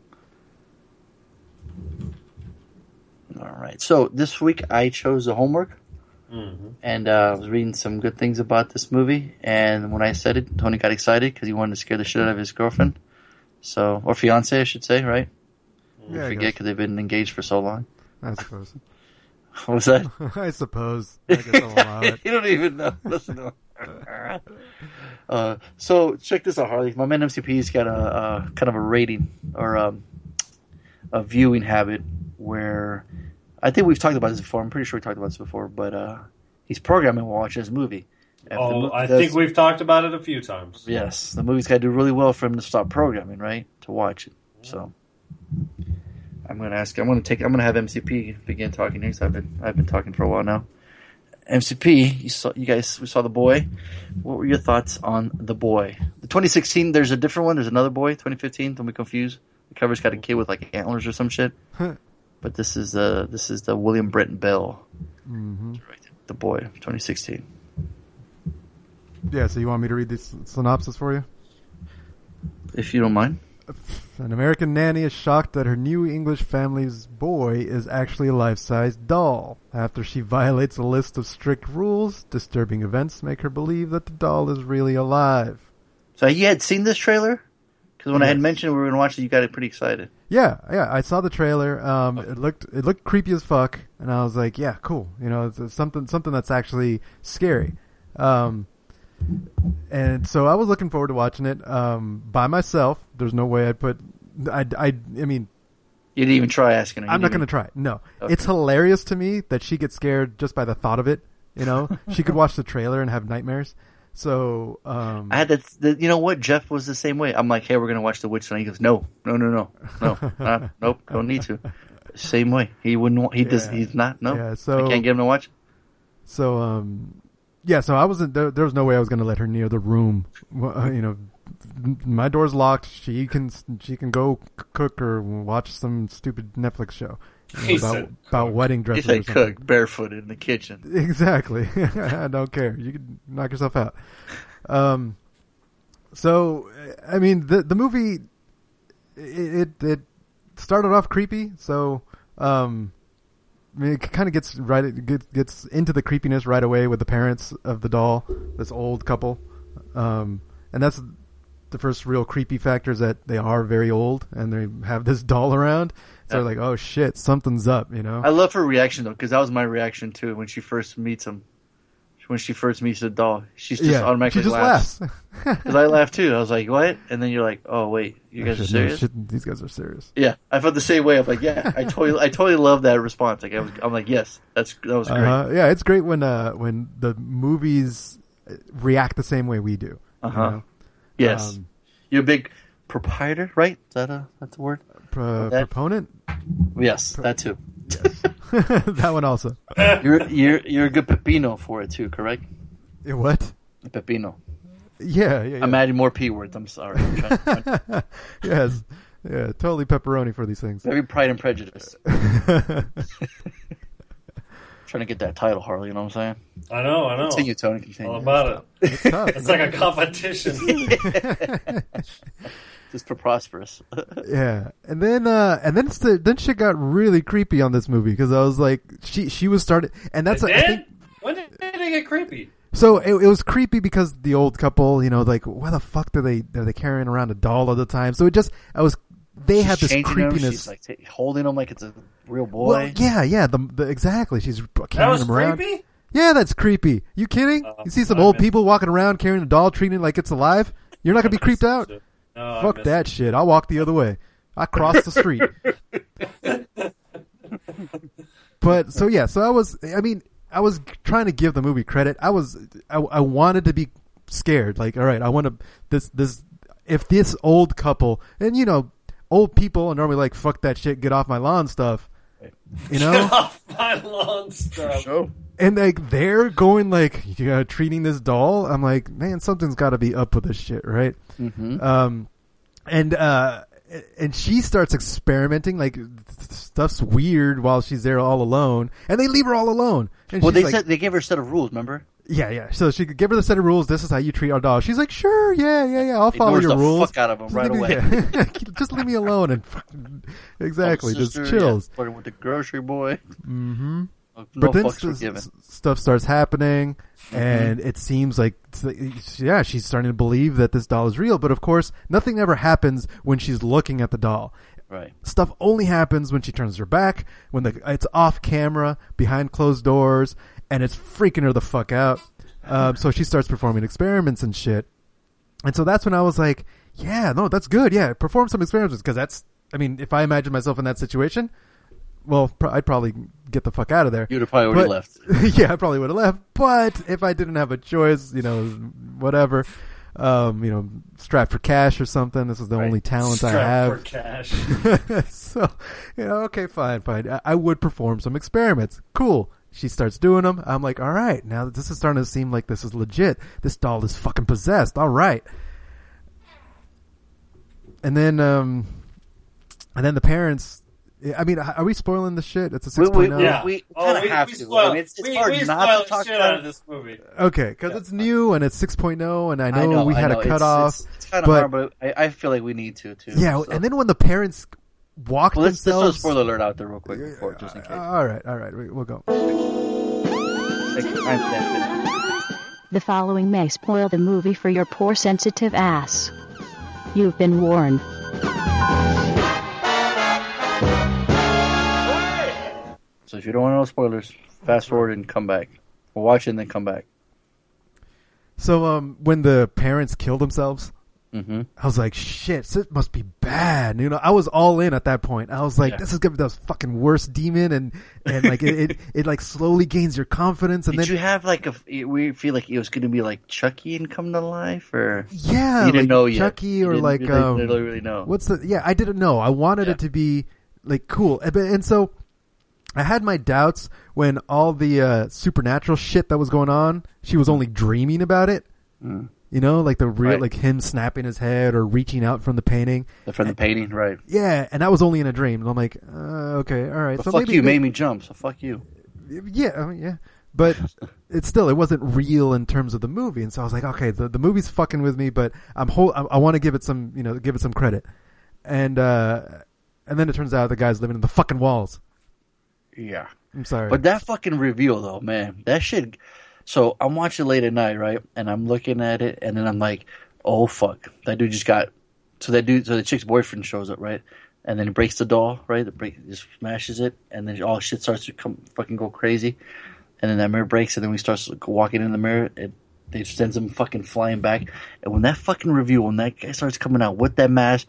All right, so this week I chose the homework. Mm-hmm. and uh, I was reading some good things about this movie. And when I said it, Tony got excited because he wanted to scare the shit out of his girlfriend, so or fiance, I should say, right? Yeah, I I forget because they've been engaged for so long. I suppose. What was that? I suppose. I guess I'll allow it. you don't even know. Listen to him. uh, so check this out, Harley. My man MCP's got a, a kind of a rating or um, a viewing habit where I think we've talked about this before. I'm pretty sure we talked about this before, but uh, he's programming while watching this movie. If Oh, mo- I does- think we've talked about it a few times. Yes, the movie's got to do really well for him to stop programming, right? To watch it. So I'm going to ask. I'm going to take. I'm going to have MCP begin talking here. 'cause I've been I've been talking for a while now. MCP, you saw you guys. We saw the boy. What were your thoughts on the boy? The 2016. There's a different one. There's another boy. 2015. Don't be confused. The cover's got a kid with like antlers or some shit. But this is the this is the William Brenton Bell. hmm The boy. 2016. Yeah, so you want me to read this synopsis for you? If you don't mind. An American nanny is shocked that her new English family's boy is actually a life-sized doll. After she violates a list of strict rules, disturbing events make her believe that the doll is really alive. So you had seen this trailer? Because when I had mentioned we were going to watch it, you got it pretty excited. Yeah, yeah, I saw the trailer. Um, it looked it looked creepy as fuck, and I was like, yeah, cool. You know, it's, it's something something that's actually scary. Um, and so I was looking forward to watching it um, by myself. There's no way I'd put. I I I mean, You didn't even try asking her. I'm not going to try. it. No, Okay. it's hilarious to me that she gets scared just by the thought of it. You know, she could watch the trailer and have nightmares. So, um, I had that. The, you know what? Jeff was the same way. I'm like, hey, we're gonna watch The Witch tonight. He goes, no, no, no, no, no, uh, nope, don't need to. Same way. He wouldn't. Want, he does. He's not. No. Yeah, so- I can't get him to watch. So um, yeah. So I wasn't there. There was no way I was going to let her near the room. Uh, You know, my door's locked. She can she can go cook or watch some stupid Netflix show know, about about wedding dresses. or something. cook barefooted in the kitchen. Exactly. I don't care. You can knock yourself out. Um, so I mean, the the movie it it, it started off creepy. So um, I mean, it kind of gets right it gets, gets into the creepiness right away with the parents of the doll, this old couple, um, and that's the first real creepy factor is that they are very old and they have this doll around. So Yeah. like, oh shit, something's up, you know. I love her reaction though, because that was my reaction too when she first meets him. When she first meets the doll, she's just Yeah, automatically she just laughs. Because I laughed too. I was like, "What?" And then you're like, "Oh wait, you guys are Shit, no, serious?" shit, these guys are serious. Yeah, I felt the same way. I'm like, yeah, I totally, I totally love that response. Like, I was, I'm like, yes, that's that was great. Uh-huh. Yeah, it's great when uh, when the movies react the same way we do. Uh you huh. know? Yes, Um, you're a big proprietor, right? Is that a that's a word? Pro- That- proponent. Yes, that too. that one also. You're you're you're a good pepino for it too, correct? Eh, What? Pepino. Yeah, yeah. yeah. I'm adding more p words. I'm sorry. I'm trying- trying- yes. Yeah, totally pepperoni for these things. Very Pride and Prejudice. Trying to get that title, Harley. You know what I'm saying? I know, I know. Continue, Tony. Continue. All about it. It's tough. It's like a competition. Just for prosperous. yeah, and then uh, and then st- then shit got really creepy on this movie because I was like, she she was started, and that's It I think When did it get creepy? So it, it was creepy because the old couple, you know, like why the fuck do they are they carrying around a doll all the time? So it just I was they had this She's changing him, creepiness. She's like ta- holding him like it's a real boy. well, yeah, yeah, the, the exactly. She's carrying was him around. creepy? Yeah, that's creepy. You kidding? Uh, you see some I old missed people walking around carrying a doll, treating it like it's alive. You're not gonna be creeped out. No, Fuck missed that shit. I'll walk the other way. I cross the street. but so yeah, so I was. I mean, I was trying to give the movie credit. I was. I, I wanted to be scared. Like, all right, I want to. This this. If this old couple and you know, old people are normally like, "Fuck that shit, get off my lawn," stuff. You know, Get off my lawn stuff. Show. and like they're going like, yeah, treating this doll. I'm like, man, something's got to be up with this shit, right? Mm-hmm. Um, and uh, and she starts experimenting like stuff's weird while she's there all alone, and they leave her all alone. And Well, they like, said they gave her a set of rules. Remember? Yeah, yeah. So she could give her the set of rules. This is how you treat our dog. She's like, sure, yeah, yeah, yeah. I'll follow Ignores your the rules. fuck out of Just right leave me- away. yeah. just leave me alone and exactly, Oh, just sister, chills. Yeah, with the grocery boy. Mm-hmm. No but then fucks were s- given. s- stuff starts happening, Mm-hmm. and it seems like yeah, she's starting to believe that this doll is real. But of course, nothing ever happens when she's looking at the doll. Right. Stuff only happens when she turns her back, when the it's off camera, behind closed doors, and it's freaking her the fuck out. Um, so she starts performing experiments and shit. And so that's when I was like, yeah, no, that's good. Yeah, perform some experiments because that's. I mean, if I imagine myself in that situation, well, pr- I'd probably get the fuck out of there. You'd have probably already But- left. yeah, I probably would have left. But if I didn't have a choice, you know, whatever, um, you know, strapped for cash or something. This is the only talent I have. Strapped have. for cash. so, you know, okay, fine, fine. I, I would perform some experiments. Cool. She starts doing them. I'm like, all right, now that this is starting to seem like this is legit. This doll is fucking possessed. All right. And then, um, and then the parents. I mean, are we spoiling the shit? It's a six we- point we- oh. we Oh, kinda we- have we to. spoiled- I mean, it's, it's we- hard we not spoiled to talk shit about out of this movie. Okay, because it's new and it's 6.0, and I know, I know we I had know. a It's- cutoff. It's, it's kind of but hard, but I, I feel like we need to too. yeah, so. and then when the parents walk well, let's, let's throw a spoiler alert out there real quick before, just in case. all right, all right, we- we'll go. Take your time stamp it. The following may spoil the movie for your poor sensitive ass. You've been warned. So if you don't want to know spoilers, fast forward and come back. We'll watch it and then come back. So, um, when the parents kill themselves, Mm-hmm. I was like, shit, this must be bad. You know, I was all in at that point. I was like, Yeah. this is gonna be the fucking worst demon, and and like it, it, it like slowly gains your confidence, and Did then you have like a? We feel like it was going to be like Chucky and come to life, or yeah, you didn't like know yet. Chucky or didn't like really, um, really, really know. What's the? Yeah, I didn't know. I wanted Yeah. it to be like cool, and, but- and so I had my doubts when all the uh, supernatural shit that was going on. She was only dreaming about it. Mm. You know, like the real, Right. like him snapping his head or reaching out from the painting. From the painting, right? Yeah, and that was only in a dream. And I'm like, uh, okay, all right. But so fuck maybe, you, made me jump. So fuck you. yeah, I mean, yeah. But it's still, it wasn't real in terms of the movie. And so I was like, okay, the, the movie's fucking with me, but I'm whole, I, I want to give it some, you know, give it some credit. And, uh, and then it turns out the guy's living in the fucking walls. Yeah. I'm sorry. But that fucking reveal though, man, that shit. So I'm watching late at night, right? And I'm looking at it, and then I'm like, oh fuck, that dude just got. So that dude, so the chick's boyfriend shows up, right? And then he breaks the doll, right? The break just smashes it, and then all shit starts to come fucking go crazy. And then that mirror breaks, and then we starts walking in the mirror. It they sends him fucking flying back. And when that fucking review, when that guy starts coming out with that mask,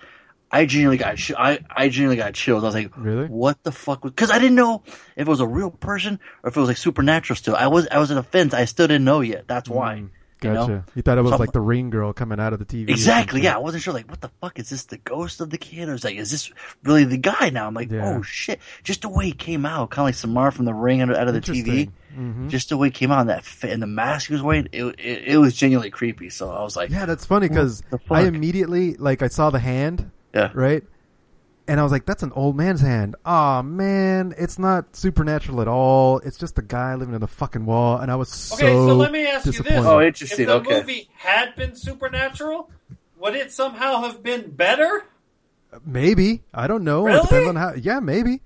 I genuinely got I I genuinely got chills. I was like, Really? What the fuck? Because I didn't know if it was a real person or if it was like supernatural. Still, I was I was at a fence. I still didn't know yet. That's why. You Mm, Gotcha. know? You thought it was So I'm- like the ring girl coming out of the TV. Exactly. Yeah, I wasn't sure. Like, what the fuck is this? The ghost of the kid, or is like, is this really the guy? Now I'm like, Yeah. oh shit! Just the way he came out, kind of like Samara from the ring out of, the TV. Mhm. Just the way he came out, and that fit, and the mask he was wearing, it, it it was genuinely creepy. So I was like, Yeah, that's funny because I immediately like I saw the hand, yeah, right? And I was like, "That's an old man's hand." Oh man, it's not supernatural at all. It's just a guy living in the fucking wall, and I was so Okay, so let me ask you this. Oh, interesting, If the okay. movie had been supernatural, would it somehow have been better? Maybe I don't know. It Really? depends on how. Yeah, maybe.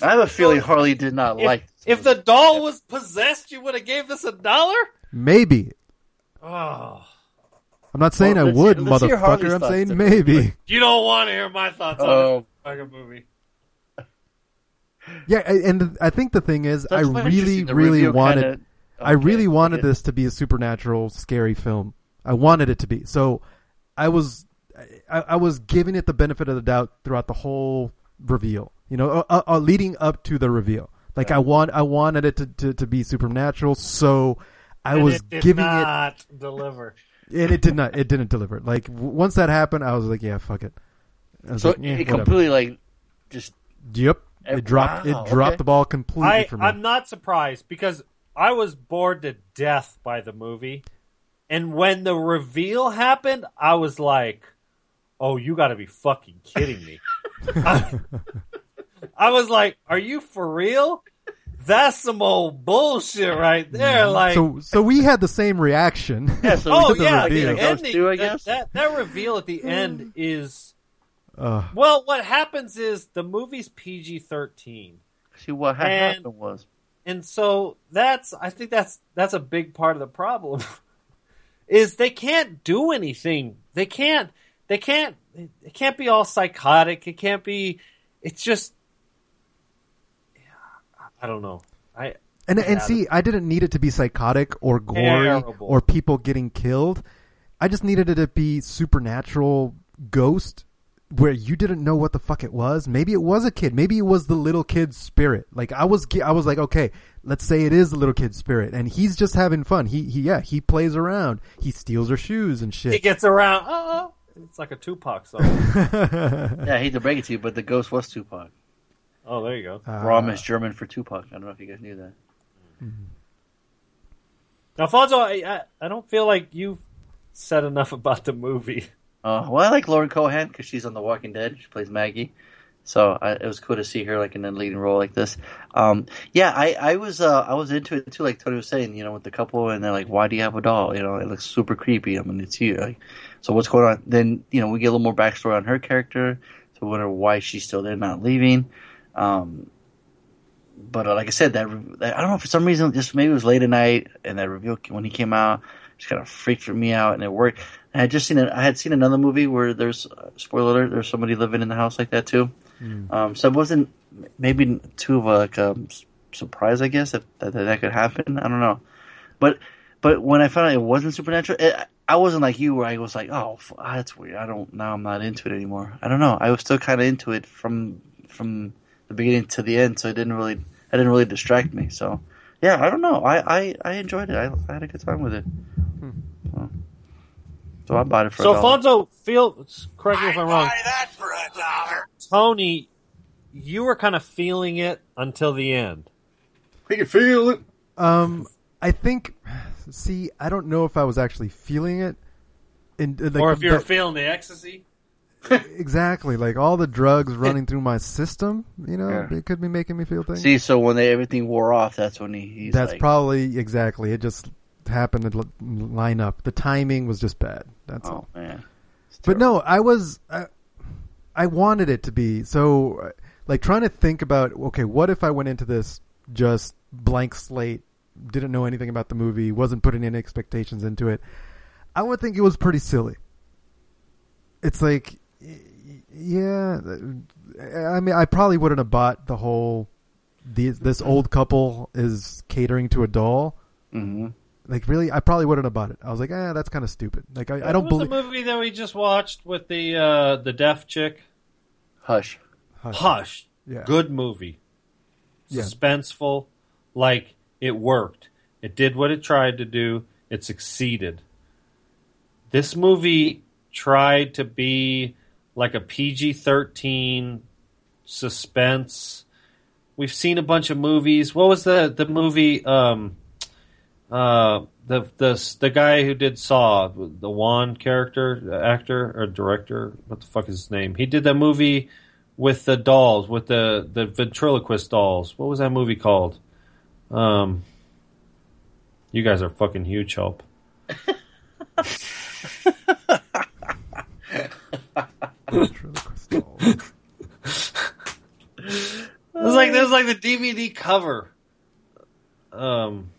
I have a feeling Harley did not If, like. if the doll was possessed, you would have gave this a dollar. Maybe. Oh, I'm not saying Well, I would, hear- let's hear Harley's motherfucker. I'm saying maybe. you don't want to hear my thoughts on Oh. this fucking movie. Yeah, and I think the thing is, That's I really, really reveal wanted. kinda- I really wanted okay. this to be a supernatural, scary film. I wanted it to be. So I was, I, I was giving it the benefit of the doubt throughout the whole reveal. You know, uh, uh, uh, leading up to the reveal. Like I want, I wanted it to, to, to be supernatural. So I And was it did giving not deliver. It, and it did not, it didn't deliver. Like w- once that happened, I was like, yeah, fuck it. So like, eh, it whatever. completely like just Yep. It dropped. wow, it dropped okay. the ball completely I, for me. I'm not surprised because I was bored to death by the movie. And when the reveal happened, I was like, oh, you gotta be fucking kidding me. I, I was like, are you for real? That's some old bullshit right there. Like, so, so we had the same reaction. yeah. So oh we- yeah, reveal. the ending, two, I guess? That, that reveal at the end is Uh, well. What happens is the movie's PG thirteen. See what ha- And- happened was and so that's I think that's that's a big part of the problem is they can't do anything. They can't they can't it can't be all psychotic. It can't be it's just, yeah, I don't know. I And and see, I didn't need it to be psychotic or gory Terrible. or people getting killed. I just needed it to be supernatural ghost where you didn't know what the fuck it was. Maybe it was a kid. Maybe it was the little kid's spirit. Like I was, I was like, okay, let's say it is the little kid's spirit, and he's just having fun. He, he, yeah, he plays around. He steals her shoes and shit. He gets around. Oh, it's like a Tupac song. Yeah, I hate to break it to you, but the ghost was Tupac. Oh, there you go. Uh, Rom is German for Tupac. I don't know if you guys knew that. Alfonso, I, I, I don't feel like you've said enough about the movie. Uh, well, I like Lauren Cohan because she's on The Walking Dead. She plays Maggie, so I, it was cool to see her like in a leading role like this. Um, yeah, I, I was uh, I was into it too, like Tony was saying, you know, with the couple, and they're like, "Why do you have a doll?" You know, it looks super creepy. I mean, it's you. Like, so what's going on? Then you know, we get a little more backstory on her character, so we wonder why she's still there, not leaving. Um, but uh, like I said, that, that I don't know for some reason, just maybe it was late at night, and that reveal when he came out, just kind of freaked me out, and it worked. And I had just seen it. I had seen another movie where there's uh, spoiler alert. There's somebody living in the house like that too. Um, so it wasn't maybe too of a like s- surprise, I guess, that, that that could happen. I don't know, but but when I found out it wasn't supernatural, it, I wasn't like you, where I was like, oh, f- that's weird. I don't now. I'm not into it anymore. I don't know. I was still kind of into it from from the beginning to the end, so it didn't really, it didn't really distract me. So yeah, I don't know. I I, I enjoyed it. I, I had a good time with it. So, so I bought it for So, a dollar. Alfonso, feel correct me if I'm wrong. Tony, you were kind of feeling it until the end. We can feel it. Um, I think. See, I don't know if I was actually feeling it, in, uh, like, or if you're that- feeling the ecstasy. exactly like all the drugs running through my system. You know, Yeah. it could be making me feel things. See, so when they, everything wore off, that's when he, he's That's like, probably exactly. It just happened to line up. The timing was just bad. That's oh all. man. But no, I was. I, I wanted it to be so. Like trying to think about. Okay, what if I went into this just blank slate, didn't know anything about the movie, wasn't putting any expectations into it. I would think it was pretty silly. It's like, yeah. I mean, I probably wouldn't have bought the whole. These, this old couple is catering to a doll. Mm-hmm. Like really, I probably wouldn't have bought it. I was like, eh, that's kind of stupid. Like I, I don't believe. the movie that we just watched with the uh, the deaf chick? Hush. Hush. Yeah. Good movie. Yeah. Suspenseful. Like it worked. It did what it tried to do. It succeeded. This movie tried to be like a PG thirteen suspense. We've seen a bunch of movies. What was the the movie? Um, uh, the the the guy who did Saw, the Wan character, actor or director, what the fuck is his name? He did that movie with the dolls, with the the ventriloquist dolls. What was that movie called? Um, you guys are fucking huge help. It was like there was like the DVD cover. Um,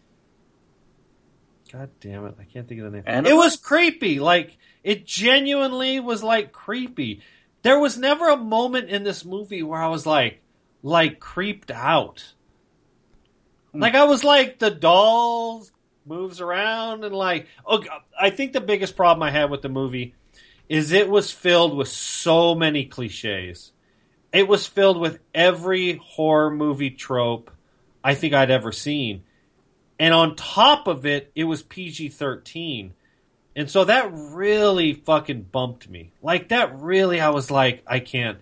God damn it! I can't think of the name. Annabelle? It was creepy. Like it genuinely was like creepy. There was never a moment in this movie where I was like, like creeped out. Like I was like the doll moves around and like oh, I think the biggest problem I had with the movie is it was filled with so many cliches. It was filled with every horror movie trope I think I'd ever seen. And on top of it, it was PG 13. And so that really fucking bumped me. Like that really, I was like, I can't,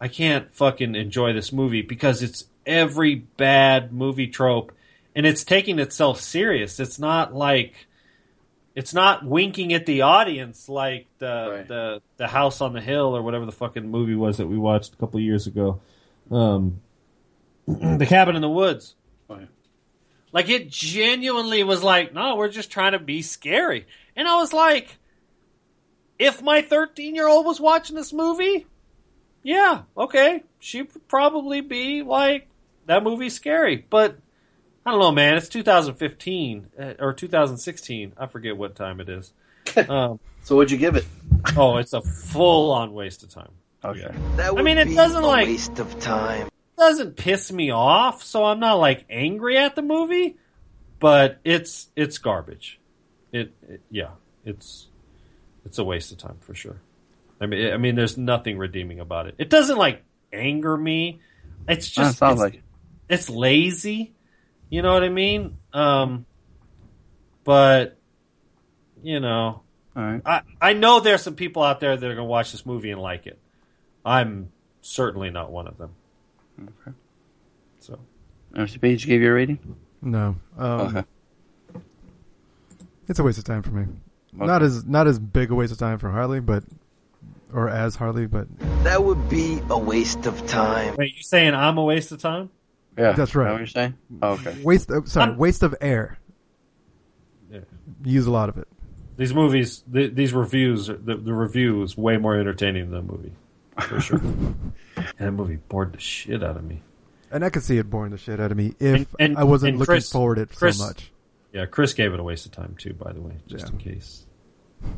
I can't fucking enjoy this movie because it's every bad movie trope and it's taking itself serious. It's not like, it's not winking at the audience like the the the House on the Hill or whatever the fucking movie was that we watched a couple years ago. Um, the Cabin in the Woods. Like it genuinely was like, no, we're just trying to be scary. And I was like, if my 13 year old was watching this movie, yeah, okay, she would probably be like, that movie's scary. But I don't know, man. It's 2015 uh, or 2016. I forget what time it is. Um, so what'd you give it? oh, it's a full on waste of time. Okay. That I mean, it be doesn't a like waste of time. doesn't piss me off, so I'm not like angry at the movie, but it's it's garbage. It, it yeah, it's it's a waste of time for sure. I mean, I mean, there's nothing redeeming about it. It doesn't like anger me. It's just sounds it's, like it. it's lazy. You know what I mean? Um, but you know, All right. I I know there's some people out there that are gonna watch this movie and like it. I'm certainly not one of them. Okay. So Mr. Page gave you a rating? No. Um, Okay. It's a waste of time for me. Okay. Not as not as big a waste of time for Harley, but or as Harley, but That would be a waste of time. wait, you saying I'm a waste of time? Yeah. That's Is right. that what you're saying? Oh, okay. waste. Of, sorry, I'm- waste of air. Yeah. Use a lot of it. These movies, the, these reviews, the, the review is way more entertaining than the movie, for sure. and that movie bored the shit out of me. And I could see it boring the shit out of me if And- and- I wasn't and looking Chris- forward to it Chris- so much. Yeah, Chris gave it a waste of time too. By the way, just Yeah. in case, in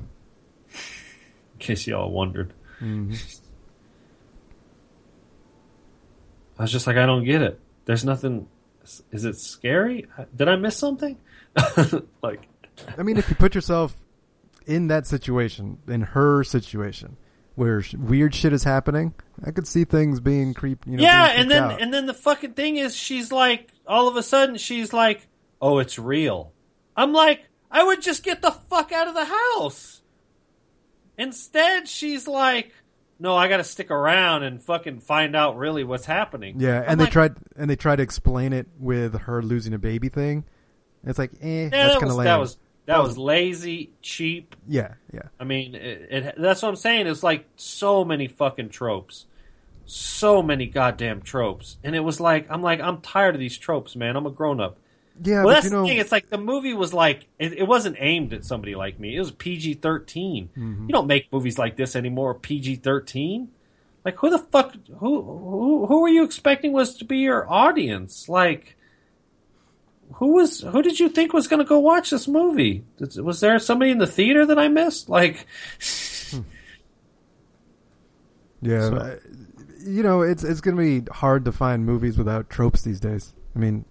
case y'all wondered. Mhm. I was just like, I don't get it. There's nothing. Is it scary? Did I miss something? like, I mean, if you put yourself in that situation, in her situation, where weird shit is happening, I could see things being creep. You know, yeah, and then out. and then the fucking thing is, she's like, all of a sudden, she's like, "Oh, it's real." I'm like, I would just get the fuck out of the house. Instead, she's like, "No, I got to stick around and fucking find out really what's happening." yeah, I'm and they like, tried and they tried to explain it with her losing a baby thing. It's like, eh, Yeah, that's that kind was, of lame. that was that was lazy, cheap. yeah, yeah. I mean, it, it, that's what I'm saying. It's like so many fucking tropes, so many goddamn tropes, and it was like I'm like I'm tired of these tropes, man. I'm a grown up. Yeah, well, but that's you the thing. It's like the movie was like it, it wasn't aimed at somebody like me. It was PG 13. Mhm. You don't make movies like this anymore. PG 13. Like who the fuck? Who who who were you expecting was to be your audience? Like who was who did you think was going to go watch this movie? Was there somebody in the theater that I missed? Like yeah, So- you know, it's it's gonna be hard to find movies without tropes these days. I mean,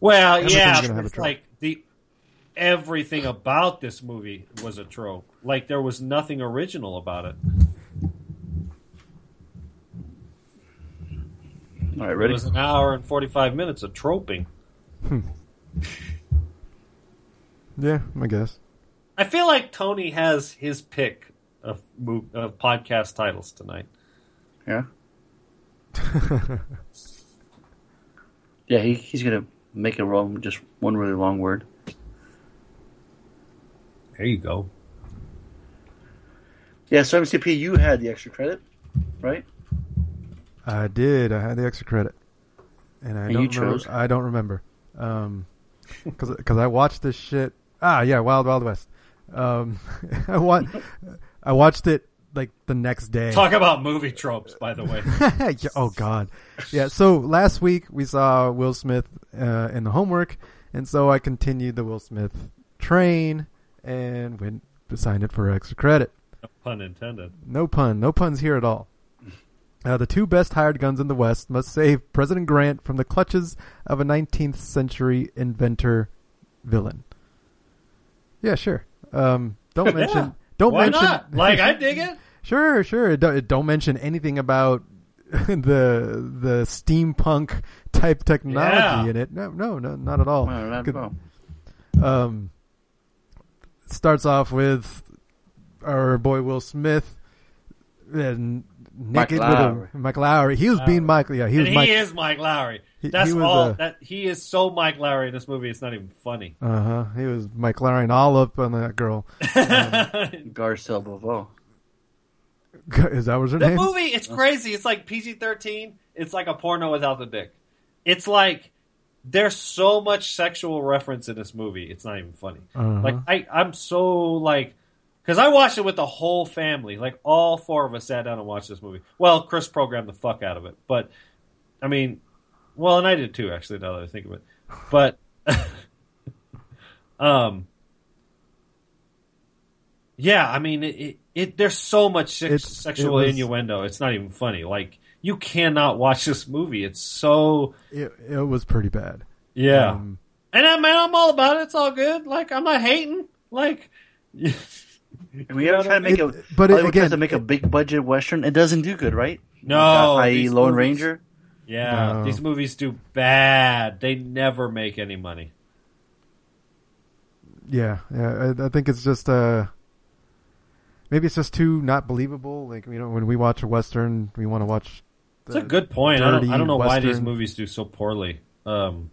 Well, yeah, gonna but have a it's like the everything about this movie was a trope. Like there was nothing original about it. All right, ready? It was an hour and forty five minutes of troping. Hmm. yeah, I guess. I feel like Tony has his pick of mov- of podcast titles tonight. Yeah. Yeah, he, he's gonna make it wrong. Just one really long word. There you go. Yeah, so MCP, you had the extra credit, right? I did. I had the extra credit, and I And don't you remember- chose? I don't remember, um, because I watched this shit. Ah, yeah, Wild Wild West. Um, I wa- I watched it like the next day. Talk about movie tropes, by the way. Yeah, oh God, yeah. So last week we saw Will Smith uh, in the homework, and so I continued the Will Smith train and went signed it for extra credit. No pun intended. No pun. No puns here at all. Uh, the two best hired guns in the West must save President Grant from the clutches of a 19th century inventor villain. Yeah, sure. Um, don't mention. Yeah. Don't Why mention. not? Like I dig it. Sure, sure. Don't, don't mention anything about the the steampunk type technology Yeah. in it. No, no, no, not at all. No, not at all. Um, starts off with our boy Will Smith and Mike naked Lowry. with a Mike Lowry. He was being Mike. Yeah, he and Mike. he is Mike Lowry. That's he was, all. uh, that he is so Mike Lowry in this movie. It's not even funny. Uh huh. He was Mike Lowry and all up on that girl. Garcelle Beauvais. Is that what's her The name? movie, it's crazy. It's like PG thirteen. It's like a porno without the dick. It's like there's so much sexual reference in this movie. It's not even funny. Uh-huh. Like I, I'm so like, because I watched it with the whole family. Like all four of us sat down and watched this movie. Well, Chris programmed the fuck out of it, but I mean, well, and I did too. Actually, now that I think of it, but um, Yeah, I mean, it, it, it there's so much sex, It's- sexual it was- innuendo. It's not even funny. Like you cannot watch this movie. It's so It, it was pretty bad. yeah. Um, and I man, I'm all about it. It's all good. Like I'm not hating. Like We ever try to make a, but it- Hollywood tries again, to make a big budget western. It doesn't do good, right? No, i.e. Lone movies- Ranger. yeah, No. these movies do bad. They never make any money. yeah, yeah. I, I think it's just uh, maybe it's just too not believable. Like you know, when we watch a western, we want to watch. It's a good point. I don't, I don't know why these movies do so poorly. Um,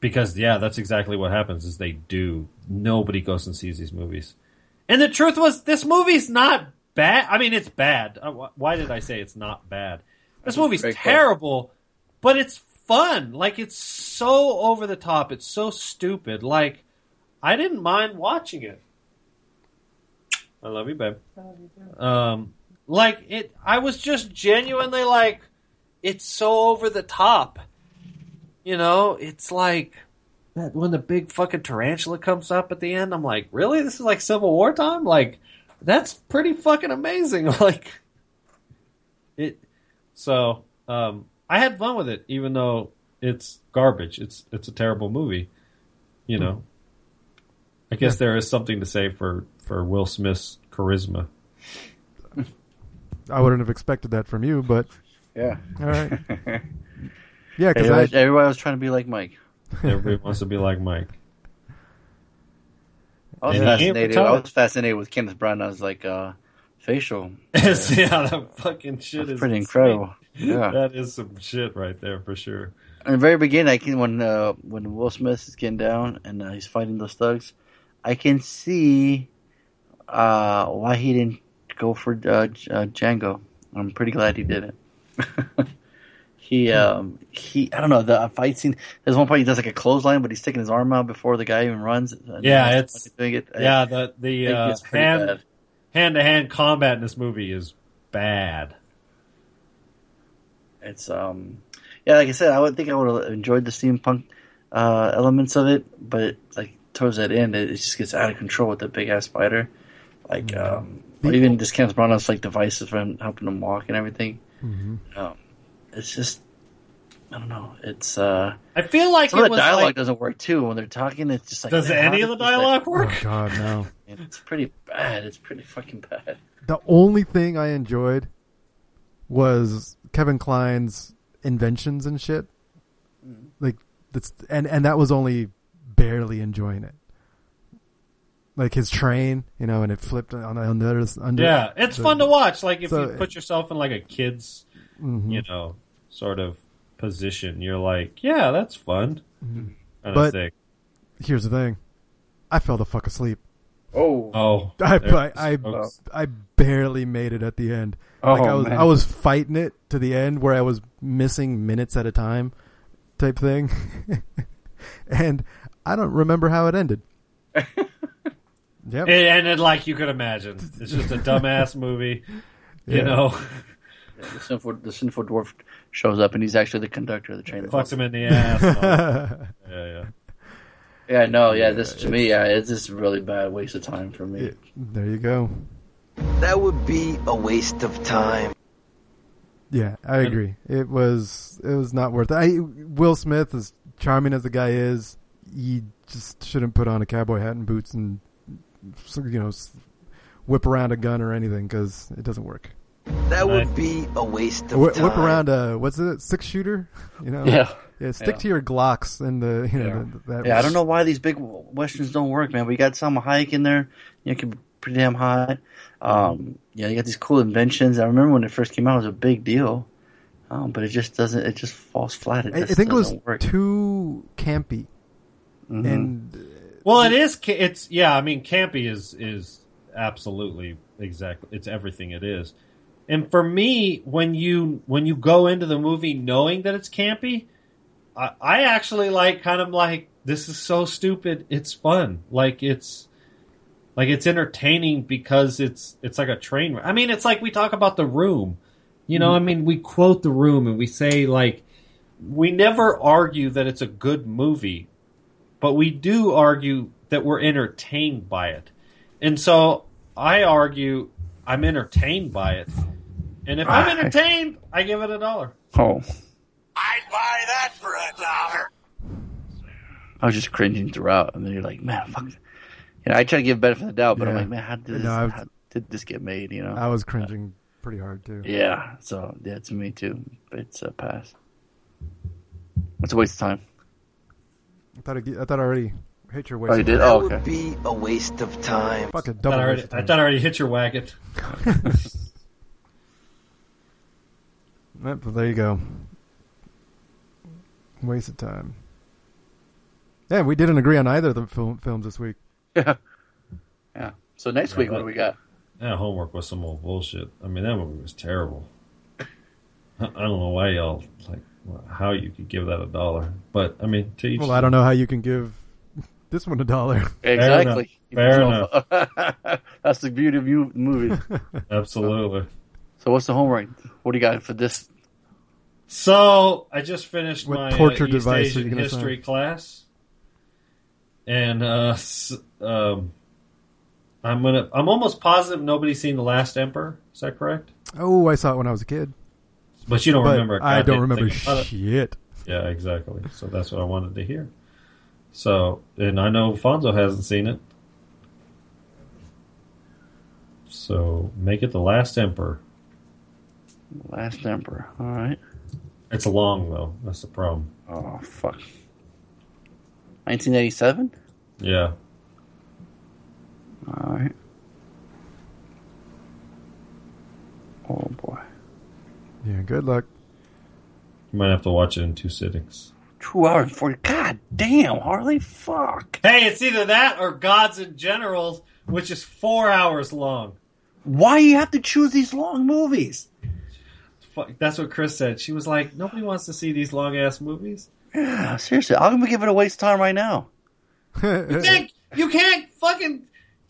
because yeah, that's exactly what happens. Is they do. Nobody goes and sees these movies. And the truth was, this movie's not bad. I mean, it's bad. Uh, Why did I say it's not bad? This movie's great quote. terrible, but it's fun. Like it's so over the top. It's so stupid. Like I didn't mind watching it. I love you, babe. I love you Um, like it, I was just genuinely like, it's so over the top. You know, it's like that when the big fucking tarantula comes up at the end. I'm like, really? This is like Civil War time? Like, that's pretty fucking amazing. Like, it. So, um, I had fun with it, even though it's garbage. It's it's a terrible movie. You know. I guess there is something to say for for Will Smith's charisma. I wouldn't have expected that from you, but Yeah. all right. Yeah, because Everybody, I everybody was trying to be like Mike. Everybody wants to be like Mike. I was And fascinated. I was fascinated with Kenneth Branagh. I was like, uh, facial. yeah, that fucking shit That's is pretty insane. incredible. Yeah. that is some shit right there for sure. In the very beginning, I can when uh, when Will Smith is getting down and uh, he's fighting those thugs, I can see uh, why he didn't go for uh, uh, Django. I'm pretty glad he didn't. he um he I don't know the fight scene. There's one point he does like a clothesline, but he's sticking his arm out before the guy even runs. Yeah, it's doing it. yeah the the uh, hand hand to hand combat in this movie is bad. It's um, yeah, like I said, I would think I would have enjoyed the steampunk uh, elements of it, but like towards that end, it, it just gets out of control with the big ass spider. Like, um, or even just Kenneth us like devices for him helping him walk and everything. Mhm. Um, it's just, I don't know. It's uh, I feel like some it of the was dialogue like doesn't work too when they're talking. It's just like does man, any of the did this, like- dialogue work? oh god no. It's pretty bad. It's pretty fucking bad. The only thing I enjoyed was Kevin Kline's inventions and shit. Like that's and and that was only barely enjoying it. Like his train, you know, and it flipped on, on the other. Under, Yeah, it's the- fun to watch. Like if so- you put yourself in like a kid's, Mhm. you know, sort of position, you're like, yeah, that's fun. Kind of But- thing. Here's the thing, I fell the fuck asleep. Oh, Oh, I I I, is. I barely made it at the end. Oh, like I was man. I was fighting it to the end where I was missing minutes at a time, type thing, and I don't remember how it ended. yep. It ended like you could imagine. It's just a dumbass movie, you Yeah. know. Yeah, the sinful the sinful dwarf shows up and he's actually the conductor of the train. Fucks him in the ass. and all that. yeah, yeah. Yeah, no, yeah, this to me, yeah, it's just a really bad waste of time for me. there you go. That would be a waste of time. Yeah, I agree. It was it was not worth it. I, Will Smith, as charming as the guy is, he just shouldn't put on a cowboy hat and boots and you know whip around a gun or anything because it doesn't work. That would be a waste of Whip, time. whip around a what's it six shooter? You know, Yeah. yeah. Stick Yeah. to your Glocks and the you know Yeah. the, that Yeah, I don't know why these big westerns don't work, man. We got Salma Hayek in there. You can be pretty damn hot. Um, yeah, you got these cool inventions. I remember when it first came out, it was a big deal. Um, but it just doesn't. It just falls flat. It I, I think it was work. too campy, Mhm. and Well, it is. It's yeah. I mean, campy is is absolutely exactly. It's everything it is. And for me, when you when you go into the movie knowing that it's campy, I, I actually like kind of like this is so stupid. It's fun. Like it's like it's entertaining because it's it's like a train. wreck. I mean, it's like we talk about the room. You know, mm-hmm. I mean, we quote the room and we say like we never argue that it's a good movie but we do argue that we're entertained by it. And so I argue I'm entertained by it. And if I'm entertained, I give it a dollar. Oh, I'd buy that for a dollar. I was just cringing throughout, and then you're like, man, fuck. You know, I try to give benefit of the doubt, but I'm like, man, how did this, No, I was- how did this get made? You know, I was cringing pretty hard too. Yeah, so yeah, to me too. It's a pass. It's a waste of time. I thought I, I thought I already hit your waist. Oh, you did? Oh, that Oh, would be a waste of time. Fucking I thought double I, already, waste I thought I already hit your wagon. Yep, well, there you go. Waste of time. Yeah, we didn't agree on either of the film, films this week. Yeah. Yeah. So next week, what do we got? That homework was some old bullshit. I mean, that movie was terrible. I I don't know why y'all like how you could give that a dollar, but I mean, to each. Well, I don't know how you can give this one a dollar. Exactly. Fair enough. That's the beauty of you movies. Absolutely. So what's the homework? What do you got for this? So I just finished What my torture uh, East device are Asian history sign? class, and uh, um, I'm gonna. I'm almost positive nobody's seen the Last Emperor. Is that correct? Oh, I saw it when I was a kid. But you don't But remember. I don't remember thing shit. Yeah, exactly. So that's what I wanted to hear. So, and I know Fonzo hasn't seen it. So make it the Last Emperor. Last Emperor. All right. It's long though. That's the problem. Oh fuck. 1987. Yeah. All right. Oh boy. Yeah, good luck. You might have to watch it in two sittings. Two hours and forty. God damn, Harley. Fuck. Hey, it's either that or Gods and Generals, which is four hours long. Why you have to choose these long movies? Fuck, That's what Chris said. She was like, nobody wants to see these long ass movies. Yeah, seriously. I'm gonna give it a waste of time right now. You can't, you can't fucking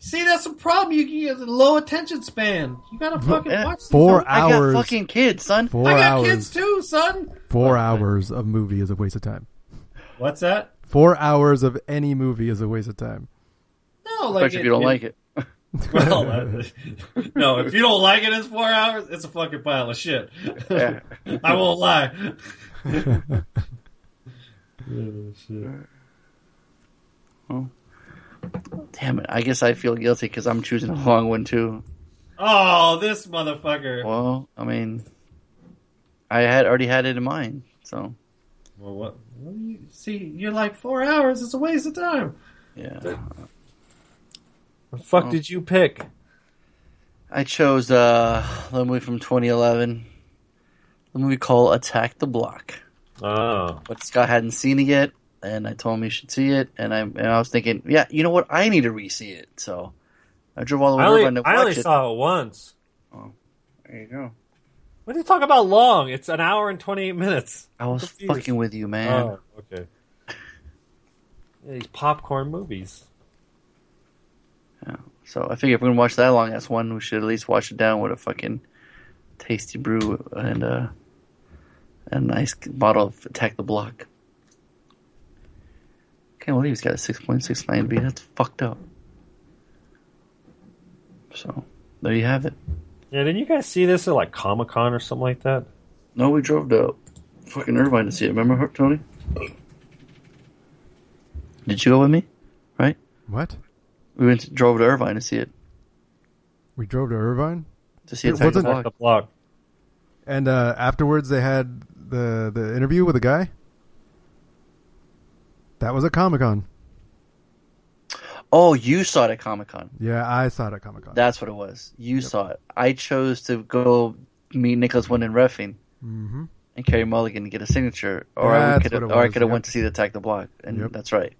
see that's the problem. You, you have a low attention span. You gotta fucking eh, watch these Four movies. I got fucking kids, son. Four I got hours. kids too, son. Four hours of movie is a waste of time. What's that? Four hours of any movie is a waste of time. No, like Especially if you don't like it. Well, that- no, if you don't like it, it's four hours. It's a fucking pile of shit. Yeah. I won't lie. Oh, Damn it. I guess I feel guilty because I'm choosing a long one too. Oh, this motherfucker. Well, I mean, I had already had it in mind. So Well, what? what do you see? You're like four hours. It's a waste of time. yeah, The fuck Oh. did you pick? I chose uh, the movie from 2011, the movie called Attack the Block. Oh, But Scott hadn't seen it yet, and I told him he should see it, and I and I was thinking, yeah, you know what? I need to re-see it. So I drove all the way I only, to I only it. saw it once. Oh, There you go. What are you talk about long? It's an hour and 28 minutes. I was Confused. fucking with you, man. Oh, okay. Yeah, these popcorn movies. Yeah. So I figure if we're gonna watch that long ass one, we should at least watch it down with a fucking tasty brew and uh, a nice bottle of Attack the Block. Can't believe he's got a six point six nine B. That's fucked up. So there you have it. Yeah, didn't you guys see this at like Comic Con or something like that? No, we drove to fucking Irvine to see it. Remember, her, Tony? Did you go with me? Right? What? We went to, drove to Irvine to see it. We drove to Irvine, To see It Attack the wasn't- Block. The block. and uh, afterwards they had the the interview with a guy. That was at Comic Con. Oh, you saw it at Comic Con. Yeah, I saw it at Comic Con. That's what it was. You saw it. I chose to go meet Nicolas Winding Refn Mm-hmm. and Carey Mulligan to get a signature, or I That's could have, or I could have yep. went to see the Attack the Block, and Yep. that's right.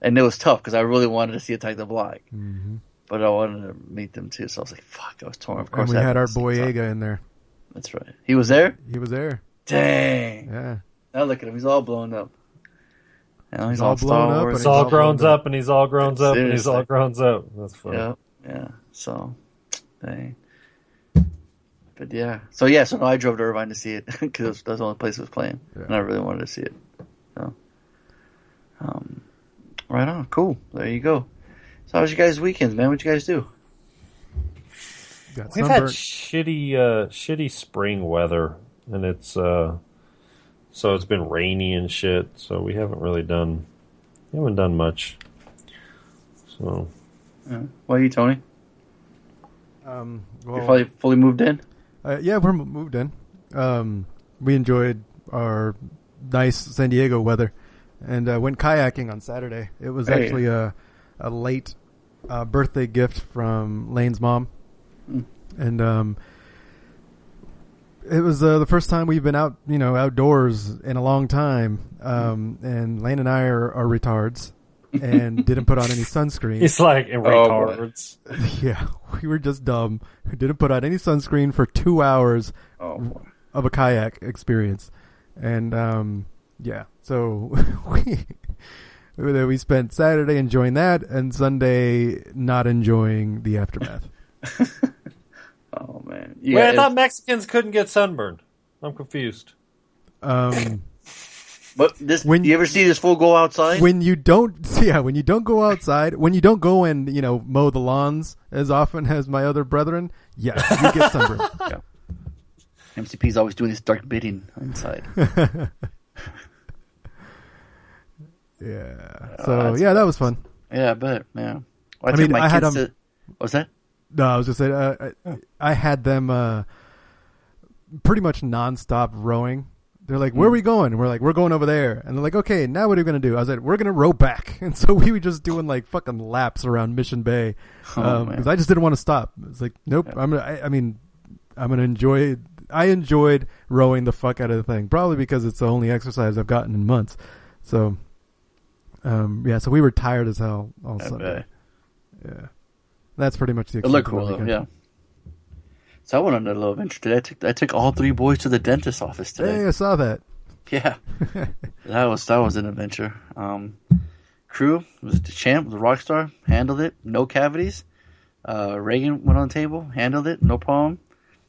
And it was tough because I really wanted to see Attack the Block, Mm-hmm. but I wanted to meet them too. So I was like, "Fuck!" I was torn. Of And course, we had our to see boy Attack. Aga in there. That's right. He was there. He was there. Dang! Yeah. Now look at him. He's all blown up. Now he's, He's all, all blown up Wars. and He's all all grown up. up and he's all grown up and he's all grown up. That's funny. Yeah, yeah. So, dang. But yeah, so yeah, so no, I drove to Irvine to see it because that's the only place it was playing, Yeah. and I really wanted to see it. So, um, Right on. Cool. There you go. So how was your guys' weekends, man? What'd you guys do? Got We've had shitty, uh, shitty spring weather, and it's uh, so it's been rainy and shit. So we haven't really done, we haven't done much. So Yeah. are you, Tony? Um, You're well, fully, fully moved in? Uh, yeah, we're moved in. Um, we enjoyed our nice San Diego weather, and uh, went kayaking on Saturday. It was Hey. actually a a late uh, birthday gift from Lane's mom, Mm. and um, it was uh, the first time we've been out, you know, outdoors in a long time. Um, and Lane and I are, are retards. and didn't put on any sunscreen. It's like, "And Oh, retards." yeah, we were just dumb. We didn't put on any sunscreen for two hours Oh, of a kayak experience, and um, yeah, so we we spent Saturday enjoying that, and Sunday not enjoying the aftermath. Man. Wait, Yeah, I thought Mexicans couldn't get sunburned. I'm confused. Um, but this, when- you ever see this fool go outside? when you don't, yeah, when you don't go outside, when you don't go and you know mow the lawns as often as my other brethren, yes, you get sunburned. yeah. MCP's always doing this dark bidding inside. yeah. So that's- yeah, that was fun. yeah, I bet. Yeah. Well, I, I mean, my I had, kids um, to, what's that? No, I was just saying, uh, I, I had them uh, pretty much nonstop rowing. They're like, "Where are we going?" And we're like, "We're going over there." And they're like, "Okay, now what are we gonna do?" I was like, "We're gonna row back." And so we were just doing like fucking laps around Mission Bay Oh, because man. I just didn't want to stop. It's like, nope. I'm gonna. I, I mean, I'm gonna enjoy. I enjoyed rowing the fuck out of the thing, probably because it's the only exercise I've gotten in months. So, um, yeah. So we were tired as hell all I Sunday. bet. Yeah, that's pretty much the. It looked extent of cool, my though, yeah. So I went on a little adventure today. I took I took all three boys to the dentist office today. Hey, I saw that. Yeah, that was that was an adventure. Um, crew was the champ, was a rock star, handled it, no cavities. Uh, Reagan went on the table, handled it, no problem,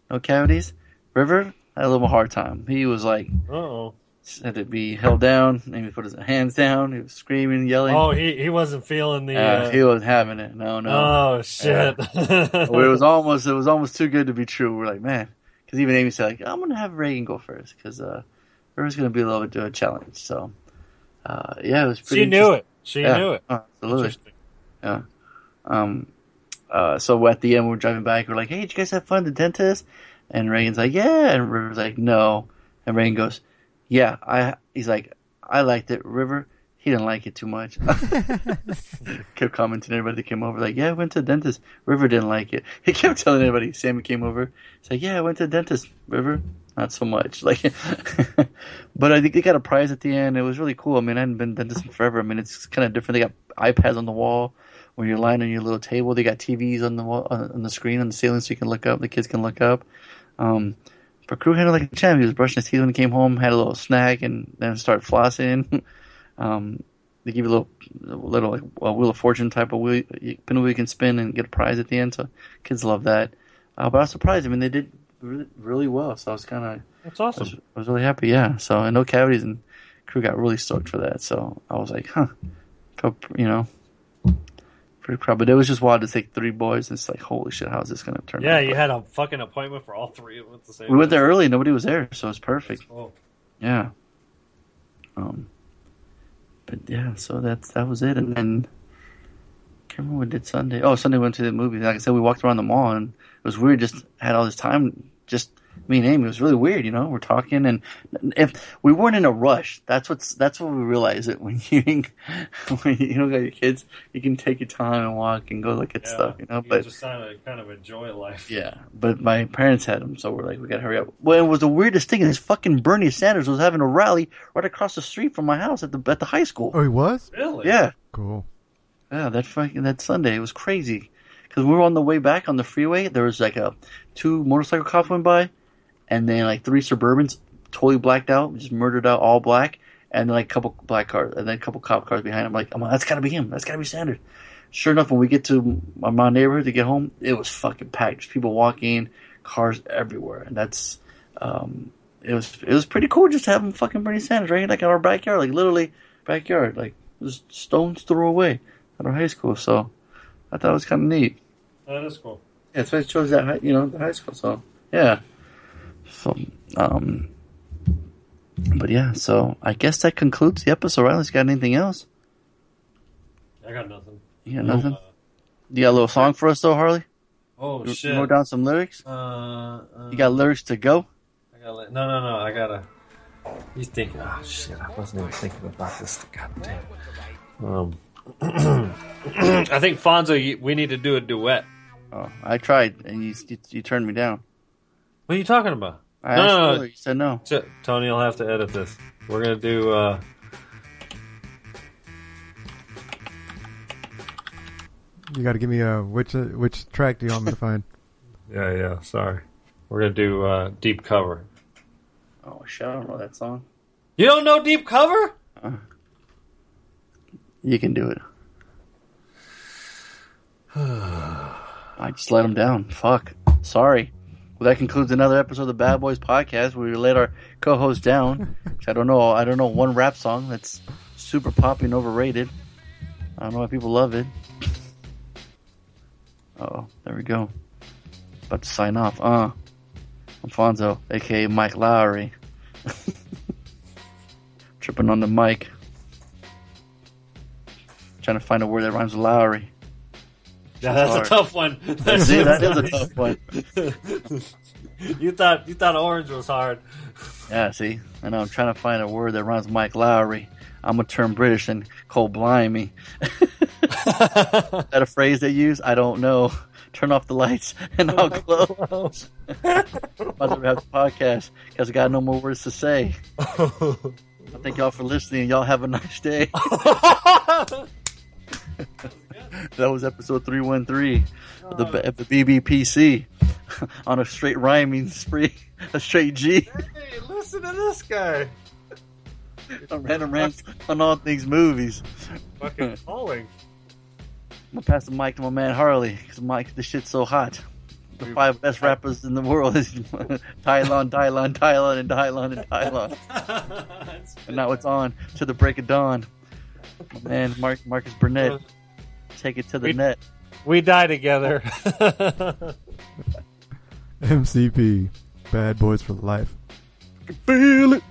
no cavities. River had a little hard time. He was like Uh oh. Had to be held down, he put his hands down. He was screaming, yelling. Oh, he he wasn't feeling the. Uh, Uh, he wasn't having it. No, no. Oh shit! Well, it was almost it was almost too good to be true. We're like, man, because even Amy said, like, I'm gonna have Reagan go first because uh, River's gonna be a little bit of a challenge. So, uh, yeah, it was pretty. she knew it. She Yeah. knew it. Oh, absolutely. Yeah. Um. Uh. So at the end, we're driving back. We're like, "Hey, did you guys have fun at the dentist?" And Reagan's like, "Yeah." And River's like, "No." And Reagan goes, "Yeah." I. He's like, "I liked it." River, he didn't like it too much. kept commenting everybody that came over, like, "Yeah, I went to the dentist." River didn't like it. He kept telling everybody. Sammy came over. He's like, "Yeah, I went to the dentist." River, not so much. Like, but I think they got a prize at the end. It was really cool. I mean, I hadn't been dentist in forever. I mean, it's kind of different. They got iPads on the wall when you're lying on your little table. They got TVs on the wall, on the screen on the ceiling, so you can look up. The kids can look up. Um, but crew handled like a champ. He was brushing his teeth when he came home, had a little snack, and then started flossing. um, they give you a little, a little like a wheel of fortune type of wheel, pin wheel you can spin and get a prize at the end. So kids love that. Uh, but I was surprised. I mean, they did really, really well. So I was kind of, That's I awesome. was, I was really happy. Yeah. So and no cavities, and crew got really stoked for that. So I was like, huh, felt, you know, pretty proud. But it was just wild to take three boys. And it's like, holy shit, how's this going to turn Yeah, out? you had a fucking appointment for all three of them at the same. We went there early. Nobody was there, so it's perfect. Oh. Yeah. Um. But yeah, so that's that was it, and then can't remember what we did Sunday. Oh, Sunday we went to the movie. Like I said, we walked around the mall, and it was weird. Just had all this time, just me and Amy. It was really weird, you know. We're talking, and if we weren't in a rush, that's what's that's what we realize it when you when you don't got your kids, you can take your time and walk and go look at Yeah, stuff, you know. you but just kind of kind of enjoy life. yeah, but my parents had them, so we're like, we gotta hurry up. Well, it was the weirdest thing. This fucking Bernie Sanders was having a rally right across the street from my house at the at the high school. Oh, he was. Really? Yeah, Cool. yeah, that fucking that Sunday it was crazy because we were on the way back on the freeway. There was like a two motorcycle cops went by, and then like three Suburbans totally blacked out, just murdered out, all black, and then like a couple black cars, and then a couple cop cars behind. I'm like, I'm like, that's gotta be him. That's gotta be Sanders. Sure enough, when we get to my, my neighborhood to get home, it was fucking packed. Just people walking, cars everywhere, and that's um, it was it was pretty cool just having fucking Bernie Sanders right like in our backyard, like literally backyard. Like just stones throw away at our high school. So I thought it was kind of neat. That is cool. Yeah, so I chose that high, you know the high school. So yeah, so um, but yeah, so I guess that concludes the episode. Riley's got anything else? I got nothing. You got nothing. You got a little song for us though, Harley? Oh You- shit. You wrote down some lyrics. Uh, uh, You got lyrics to go. I gotta no, no, no. I gotta. He's thinking. Oh shit! I wasn't even thinking about this. God damn. Um, I think Fonzo, we need to do a duet. Oh, I tried and you you, you turned me down. What are you talking about? I no, asked no, no. you said no. So- Tony, you'll have to edit this. We're gonna do. uh You got to give me a which uh, which track do you want me to find? Yeah, yeah. Sorry. We're gonna do uh deep cover. Oh shit! I don't know that song. You don't know deep cover? You can do it. I just let him down. Fuck. Sorry. Well, that concludes another episode of the Bad Boys podcast where we let our co-host down. I don't know. I don't know one rap song that's super poppy and overrated. I don't know why people love it. Oh, there we go. About to sign off. Uh, Alfonso, aka Mike Lowrey, tripping on the mic. Trying to find a word that rhymes with Lowrey. Yeah, that's hard. a tough one. See, that is a tough one. you thought you thought orange was hard. Yeah, see, I know. I'm trying to find a word that rhymes Mike Lowrey. I'm gonna turn British and cold call blimey. that a phrase they use? I don't know. Turn off the lights and I'll close. About to wrap the podcast because I got no more words to say. I thank y'all for listening. Y'all have a nice day. that was episode 313 of the, oh. of the BBPC on a straight rhyming spree, a straight G. Hey, listen to this guy. a random rant on all things movies. Fucking calling. I'm gonna pass the mic to my man Harley because Mike, this shit's so hot. The five best rappers in the world is Tylon, Tylon, Tylon, and Tylon, and Tylon. and now it's on to the break of dawn. My man, Mark, Marcus Burnett, take it to the We- net. We die together. MCP, Bad Boys for Life. Feel it.